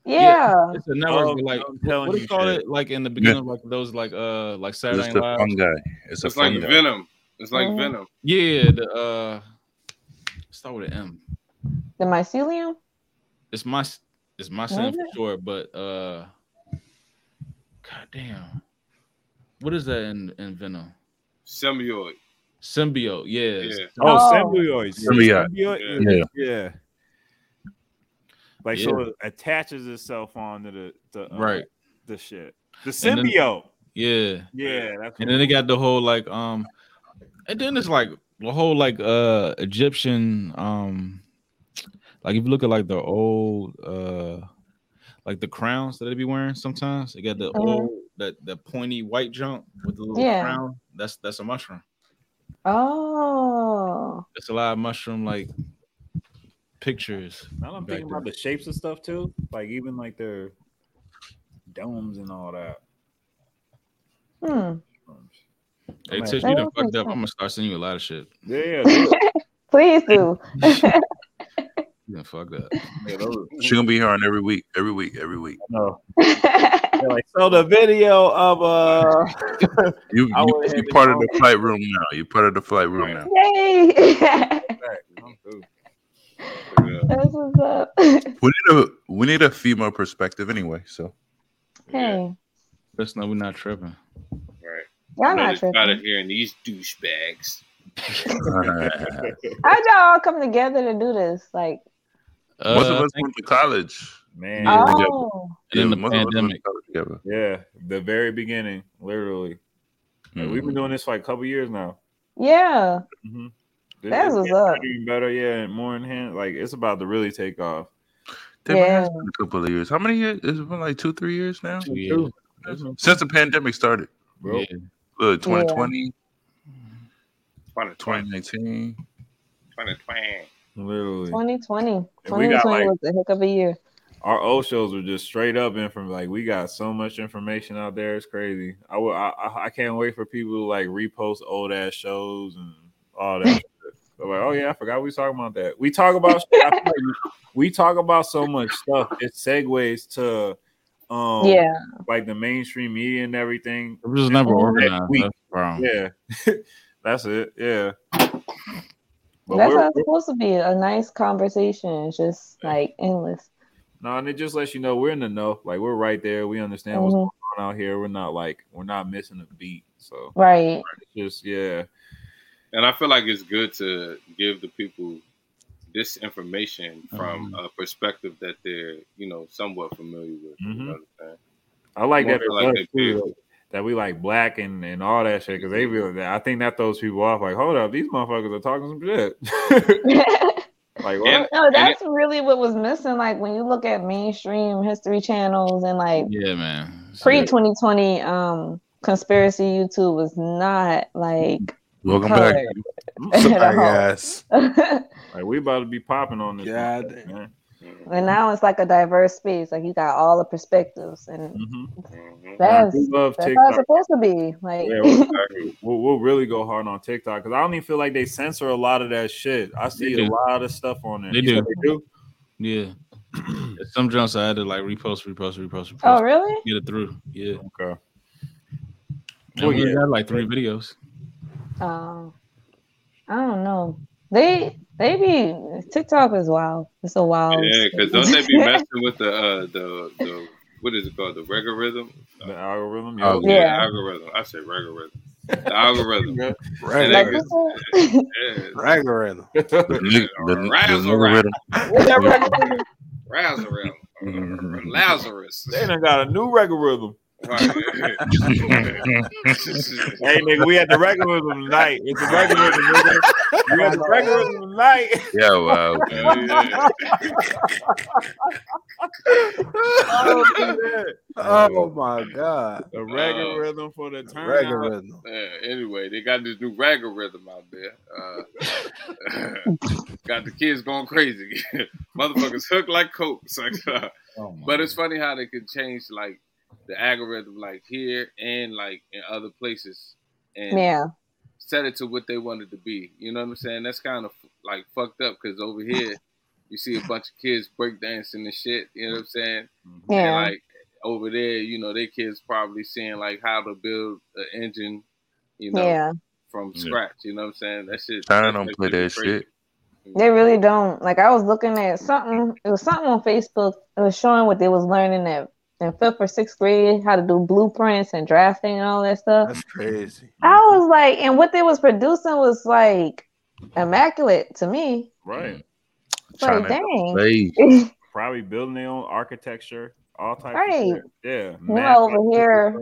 Network. Yeah. It's a network, Oh, like I'm what, telling what do you you call it? Like in the beginning of like those like uh like Saturday It's Night the Live. fungi. It's, It's a like fungi. venom. It's like Mhm. venom. Yeah, the uh start with an M. The mycelium? It's my it's my sin for sure, but uh god damn. What is that in, in Venom? Semioid. Symbiote, yeah. Yeah. Oh, Oh. symbiotes. Symbiote. Symbiote? Yeah. Yeah. Like Yeah. so it attaches itself onto the, the uh, Right. the shit. The And then- symbiote. Yeah. yeah, that's And then they got the whole like um and then it's like the whole like uh Egyptian um like if you look at like the old uh like the crowns that they be wearing sometimes, they got the Mhm. old that the pointy white jump with the little Yeah. crown. That's that's a mushroom. Oh. It's a lot of mushroom like pictures. Now I'm back thinking about the shapes of stuff too. Like even like their domes and all that. Hmm. Hey Tish, you done fucked up. I'm gonna start sending you a lot of shit. Yeah, yeah. Please do. You done fucked up. yeah She gonna be here on every week, every week, every week. no. Like so the video of uh You I you, you and part of the flight room now. You're part of the flight room now. Yay! I'm through. Yeah. That's what's up. We need a we need a female perspective anyway. So hey, Just know we're not tripping. Right. y'all I'm not just tired of tripping. hearing these douchebags. How'd y'all all come together to do this? Like, most of Uh, us went to college. Man. Yeah. oh, and then the most of us went to pandemic. together. Yeah, the very beginning, literally. Like, we've been doing this for like a couple years now. yeah. Mm-hmm. That's what's up. Getting better, yeah, more in hand. Like it's about to really take off. Damn, it has Yeah. been a couple of years. How many years? It's been like two, three years now Two years. since the pandemic started. Bro. Yeah. Uh, 2020, 2020. 2019. 2020. Literally, 2020. And we got, 2020 like- was a heck of a year. our old shows were just straight up from like we got so much information out there. It's crazy. I will. I, I I can't wait for people to like repost old ass shows and all that. Shit. They're like, oh yeah, I forgot we was talking about that. We talk about shit, I feel like we talk about so much stuff. It segues to um yeah. like the mainstream media and everything. It was just never organized. week. That's the. Yeah, that's it. Yeah. But That's how it's supposed to be. A nice conversation. It's just like endless. No, and it just lets you know we're in the know. Like we're right there. We understand what's Mhm. going on out here. We're not like we're not missing a beat. So Right. it's just yeah. And I feel like it's good to give the people this information from Mhm. a perspective that they're, you know, somewhat familiar with. You Mhm. know I'm? I like that for like us, too, like, that we like black and, and all that shit because they really that I think that throws people off. Like, hold up, these motherfuckers are talking some shit. like what? And- no, that's really what was missing. Like when you look at mainstream history channels and like Yeah, man. pre 2020 um conspiracy YouTube was not like Welcome back. colored Sorry, guys. Like we about to be popping on this. God motherfucker, man. And now it's like a diverse space. Like you got all the perspectives, and Mhm. Mhm. that's we love that's how it's supposed to be. Like Yeah, we'll, we'll, we'll really go hard on TikTok because I don't even feel like they censor a lot of that shit. I see a lot of stuff on there. They do. They do. Yeah. Some jumps I had to like repost, repost, repost, repost. oh really? Get it through. Yeah. Okay. And Well, we yeah. got like three videos. Um, I don't know. They they be TikTok is wild. It's a wild. Yeah, because don't they be messing with the uh the the what is it called the algorithm? The algorithm. Oh, Yeah, Yeah. algorithm. I said algorithm. The algorithm. Yeah. And like, they- what's Yeah, Algorithm. The, nig- the, the, Razzle algorithm. Lazarus. Mhm. Lazarus. They done got a new algorithm. Right. Hey nigga, we had the regular tonight. It's the regular nigga. We had the regular tonight. Yeah, wow. Yeah, yeah. oh, Oh my god. the regular rhythm for the turn. Algorithm. Yeah, anyway, they got this new regular rhythm out there. Uh, got the kids going crazy. Motherfuckers hooked like coke. It's like, uh, but it's funny how they can change like the algorithm, like here and like in other places, and Yeah, set it to what they wanted to be. You know what I'm saying? That's kind of like fucked up because over here you see a bunch of kids breakdancing and shit. You know what I'm saying? Mm-hmm. yeah. And like over there, you know, their kids probably seeing like how to build an engine, you know, yeah, from scratch. You know what I'm saying? That shit. China don't shit play that crazy. shit. they really don't. Like I was looking at something. It was something on Facebook. It was showing what they was learning at in fifth or sixth grade how to do blueprints and drafting and all that stuff. That's crazy. I was like, and what they was producing was like immaculate to me. Right. It's like, Tryna dang. Probably building their own architecture, all types Right. of shit. Yeah. know, over here,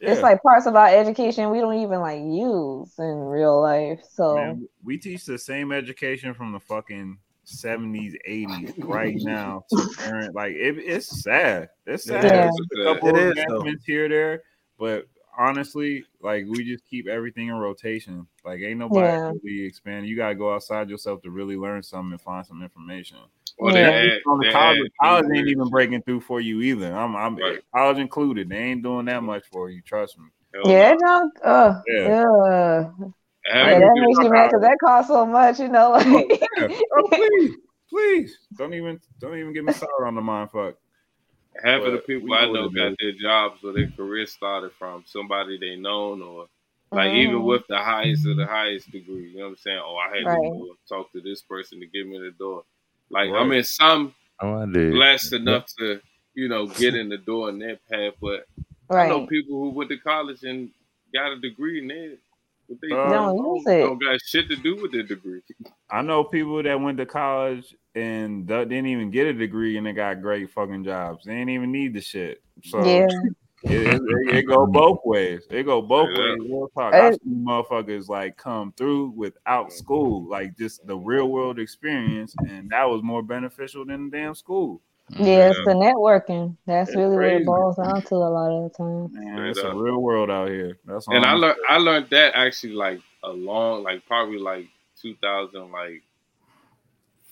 Yeah. It's like parts of our education we don't even like use in real life. So Man, we teach the same education from the fucking 70s, 80s right now to current. Like it, it's sad. It's sad. Yeah. There's a couple It of is, advancements here there, but honestly, like we just keep everything in rotation. Like ain't nobody Yeah. really expanding. You gotta go outside yourself to really learn something and find some information. Or Yeah. they add, On the they college, college ain't even breaking through for you either. I'm, I'm Right. college included. They ain't doing that much for you. Trust me. Hell yeah, no. Uh, Yeah. yeah. Having Yeah, to that makes you mad because that costs so much, you know. Like, Oh, please, please, don't even, don't even get me started on the mind fuck. half of the people I know know what it got their jobs or their career started from somebody they known or like even Mhm. with the highest of the highest degree. You know what I'm saying? Oh, I had Right. to talk to this person to get me the door. Like Right. I mean, some oh, I did. blessed enough to you know get in the door in that path, but I know people who went to college and got a degree and they what they Uh, Don't don't, use it. don't got shit to do with their degree. I know people that went to college and th- didn't even get a degree and they got great fucking jobs. They didn't even need the shit. So Yeah. it, it, it, it go both ways. It go both Yeah. ways. Real talk. I've It- motherfuckers like come through without school, like just the real world experience, and that was more beneficial than the damn school. Yeah, it's the networking. That's It's really what it boils down to a lot of the time. Man, it's a real world out here. That's and I learned I learned that actually like a long like probably like 2000 like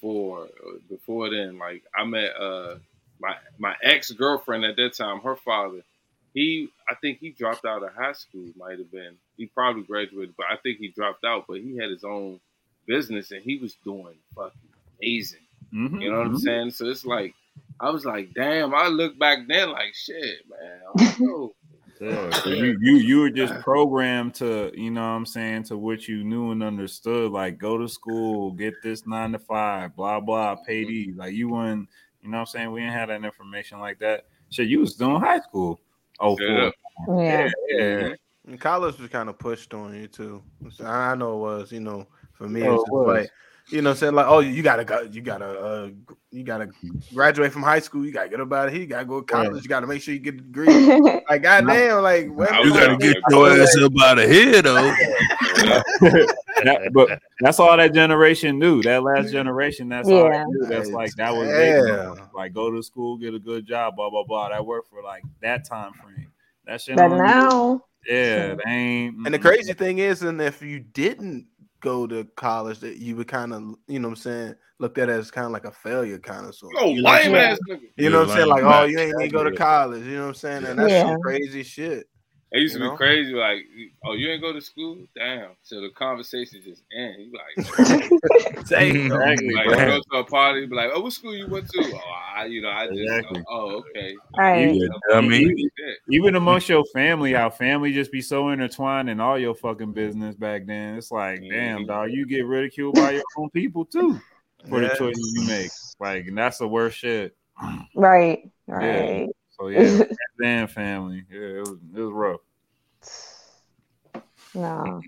four before then like I met uh my my ex girlfriend at that time her father he I think he dropped out of high school might have been he probably graduated but I think he dropped out but he had his own business and he was doing fucking amazing Mhm, you know what I'm mhm. saying so it's like I was like damn I look back then like shit man I don't know. Yeah, 'cause you you you were just programmed to, you know what I'm saying, to what you knew and understood, like go to school, get this nine to five, blah blah, pay mm-hmm. these. Like you weren't, you know what I'm saying? We didn't have that information like that. Shit, you was doing high school. Oh, Straight up. Yeah. yeah. Mm-hmm. And college was kind of pushed on you too. I know it was, you know, for me, Oh, it's it just was. like, you know, saying like, oh, you gotta go, you gotta, uh, you gotta graduate from high school, you gotta get up out of here, you gotta go to college, you gotta make sure you get a degree. like, goddamn, like, when I You gotta get your ass up out of here, though. That- but that's all that generation knew. That last generation, that's all they Yeah. knew. That's like that was they Yeah. like go to school, get a good job, blah blah blah. That worked for like that time frame. That shit. But don't- now, yeah, they ain't. And the crazy thing is, and if you didn't go to college, that you would kind of, you know, what I'm saying, looked at it as kind of like a failure, kind of sort. Oh, you know what I'm lame saying? ass nigga. You know what I'm saying? Like, oh, you ain't even go to college. You know what I'm saying? And that's Yeah. some crazy shit. It used to You be know? crazy, like, oh, you ain't go to school? Damn. So the conversation just end. You like, Same. Exactly, like you go to a party, be like, oh, what school you went to? Oh, I, you know, I just, Exactly. oh, okay. right? Yeah, I mean, even amongst your family, how family just be so intertwined in all your fucking business back then. It's like, damn, Mhm. dog, you get ridiculed by your own people too for the choices you make. Like, and that's the worst shit. Right. Right. So yeah, damn family. Yeah, it was it was rough. No.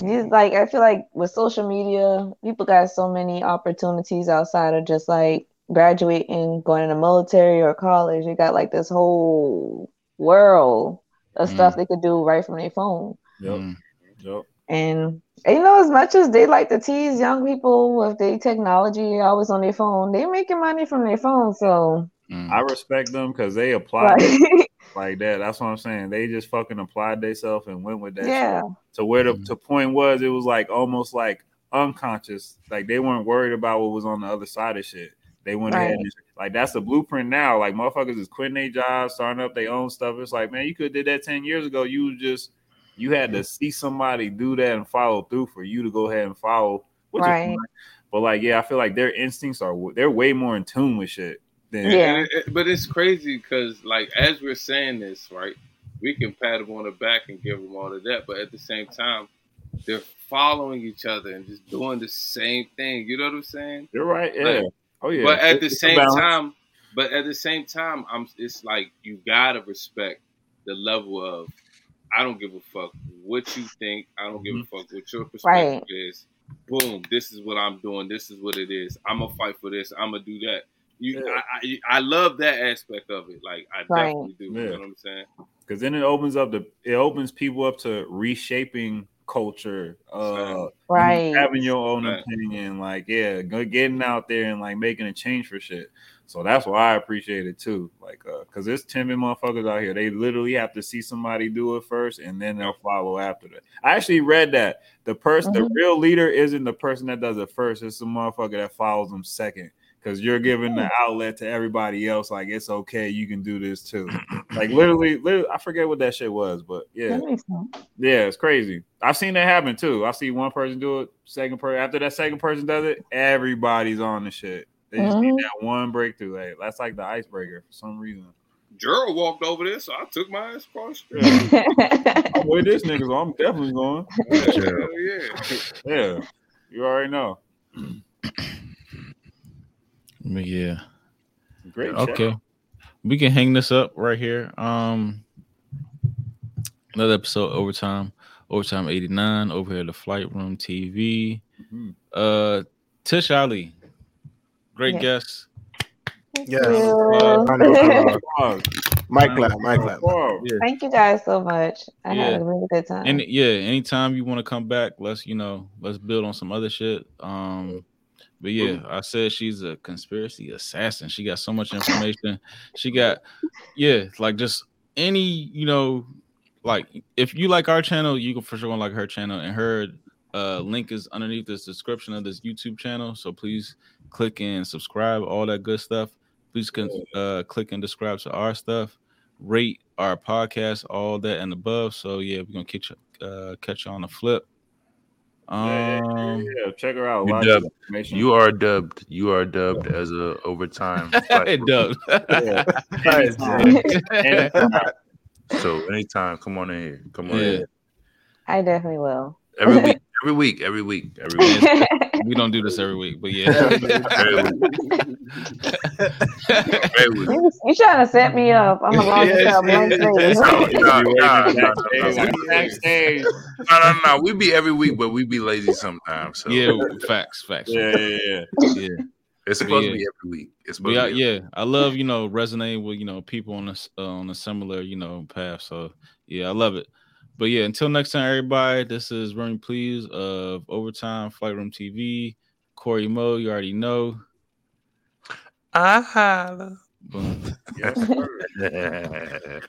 You- like I feel like with social media, people got so many opportunities outside of just like graduating, going in the military or college. You got like this whole world of stuff they could do right from their phone. Yep. Mm. Yep. And you know, as much as they like to tease young people with their technology always on their phone, they making money from their phone. So Mm. I respect them because they applied like, like that. That's what I'm saying. They just fucking applied themselves and went with that. shit. yeah, to where the Mhm. to point was it was like almost like unconscious like they weren't worried about what was on the other side of shit they went ahead and like that's the blueprint now like motherfuckers is quitting their jobs starting up their own stuff it's like man you could have did that 10 years ago you just you had to see somebody do that and follow through for you to go ahead and follow which is Right. fine. but like yeah i feel like their instincts are they're way more in tune with shit than Yeah. And it- it- but it's crazy because, like, as we're saying this, right, we can pat them on the back and give them all of that, but at the same time, they're following each other and just doing the same thing. You know what I'm saying? you're right yeah Like, oh yeah but at the same time, but at the same time, I'm. It's like you gotta respect the level of. I don't give a fuck what you think. I don't give a Mm-hmm. fuck what your perspective Right. is. Boom. This is what I'm doing. This is what it is. I'm gonna fight for this. I'm gonna do that. You, Yeah. I, I, I love that aspect of it. Like I Right. definitely do. You know what I'm saying? because then it opens up the it opens people up to reshaping culture uh Right. having your own Right. opinion like yeah go getting out there and like making a change for shit so that's why i appreciate it too like uh because there's timid motherfuckers out here they literally have to see somebody do it first and then they'll follow after that i actually read that the person the Mhm. real leader isn't the person that does it first it's the motherfucker that follows them second because you're giving the outlet to everybody else like it's okay you can do this too like literally, literally i forget what that shit was but yeah That makes sense. yeah, it's crazy. I've seen that happen too. I see one person do it, second person after that second person does it, everybody's on the shit. They just need Mhm. that one breakthrough. Hey, that's like the icebreaker for some reason. Gerald walked over this, so I took my ass across the. Yeah. I'm with this nigga, so I'm definitely going. Hell yeah. Yeah, you already know. But yeah. Great. chat. Okay. We can hang this up right here. Um another episode overtime. Overtime 89 over here at the Flight Room TV. Mhm. Uh Tish Ali. Great Yeah. guest. Yeah. Uh, I know, I know. Pause. Mike clap, Mike clap. Thank you guys so much. I Yeah. had a really good time. And yeah, anytime you want to come back, let's you know, let's build on some other shit. Um, but yeah, I said she's a conspiracy assassin. She got so much information. she got yeah, like just any you know, like if you like our channel, you can for sure like her channel. And her uh link is underneath this description of this YouTube channel. So please click and subscribe, all that good stuff. Please can uh click and subscribe to our stuff rate our podcast, all that and above. So yeah, we're gonna catch uh, catch you on the flip. Yeah, Um, yeah, check her out. You Lots dubbed. You are dubbed. You are dubbed as a overtime. it does. Yeah. Yeah. So anytime, come on in here. Come on Yeah. in. I definitely will. Every week. Every week. Every week. Every week. we don't do this every week, but yeah. Every week. Every week. you, you trying to set me up? I'm gonna go Yeah, to one yeah. thing. No, no, no, no, no, Backstage, no. No, no, no. We be every week, but we be lazy sometimes. So yeah, facts, facts. Yeah, yeah, yeah. yeah. it's supposed Yeah. to be every week. It's supposed yeah, to be yeah, I love you know resonating with you know people on this uh, on a similar you know path. So yeah, I love it. But yeah, until next time, everybody. This is Running Please of Overtime Flight Room TV. Corey Mo, you already know. I holla. Boom. Yes.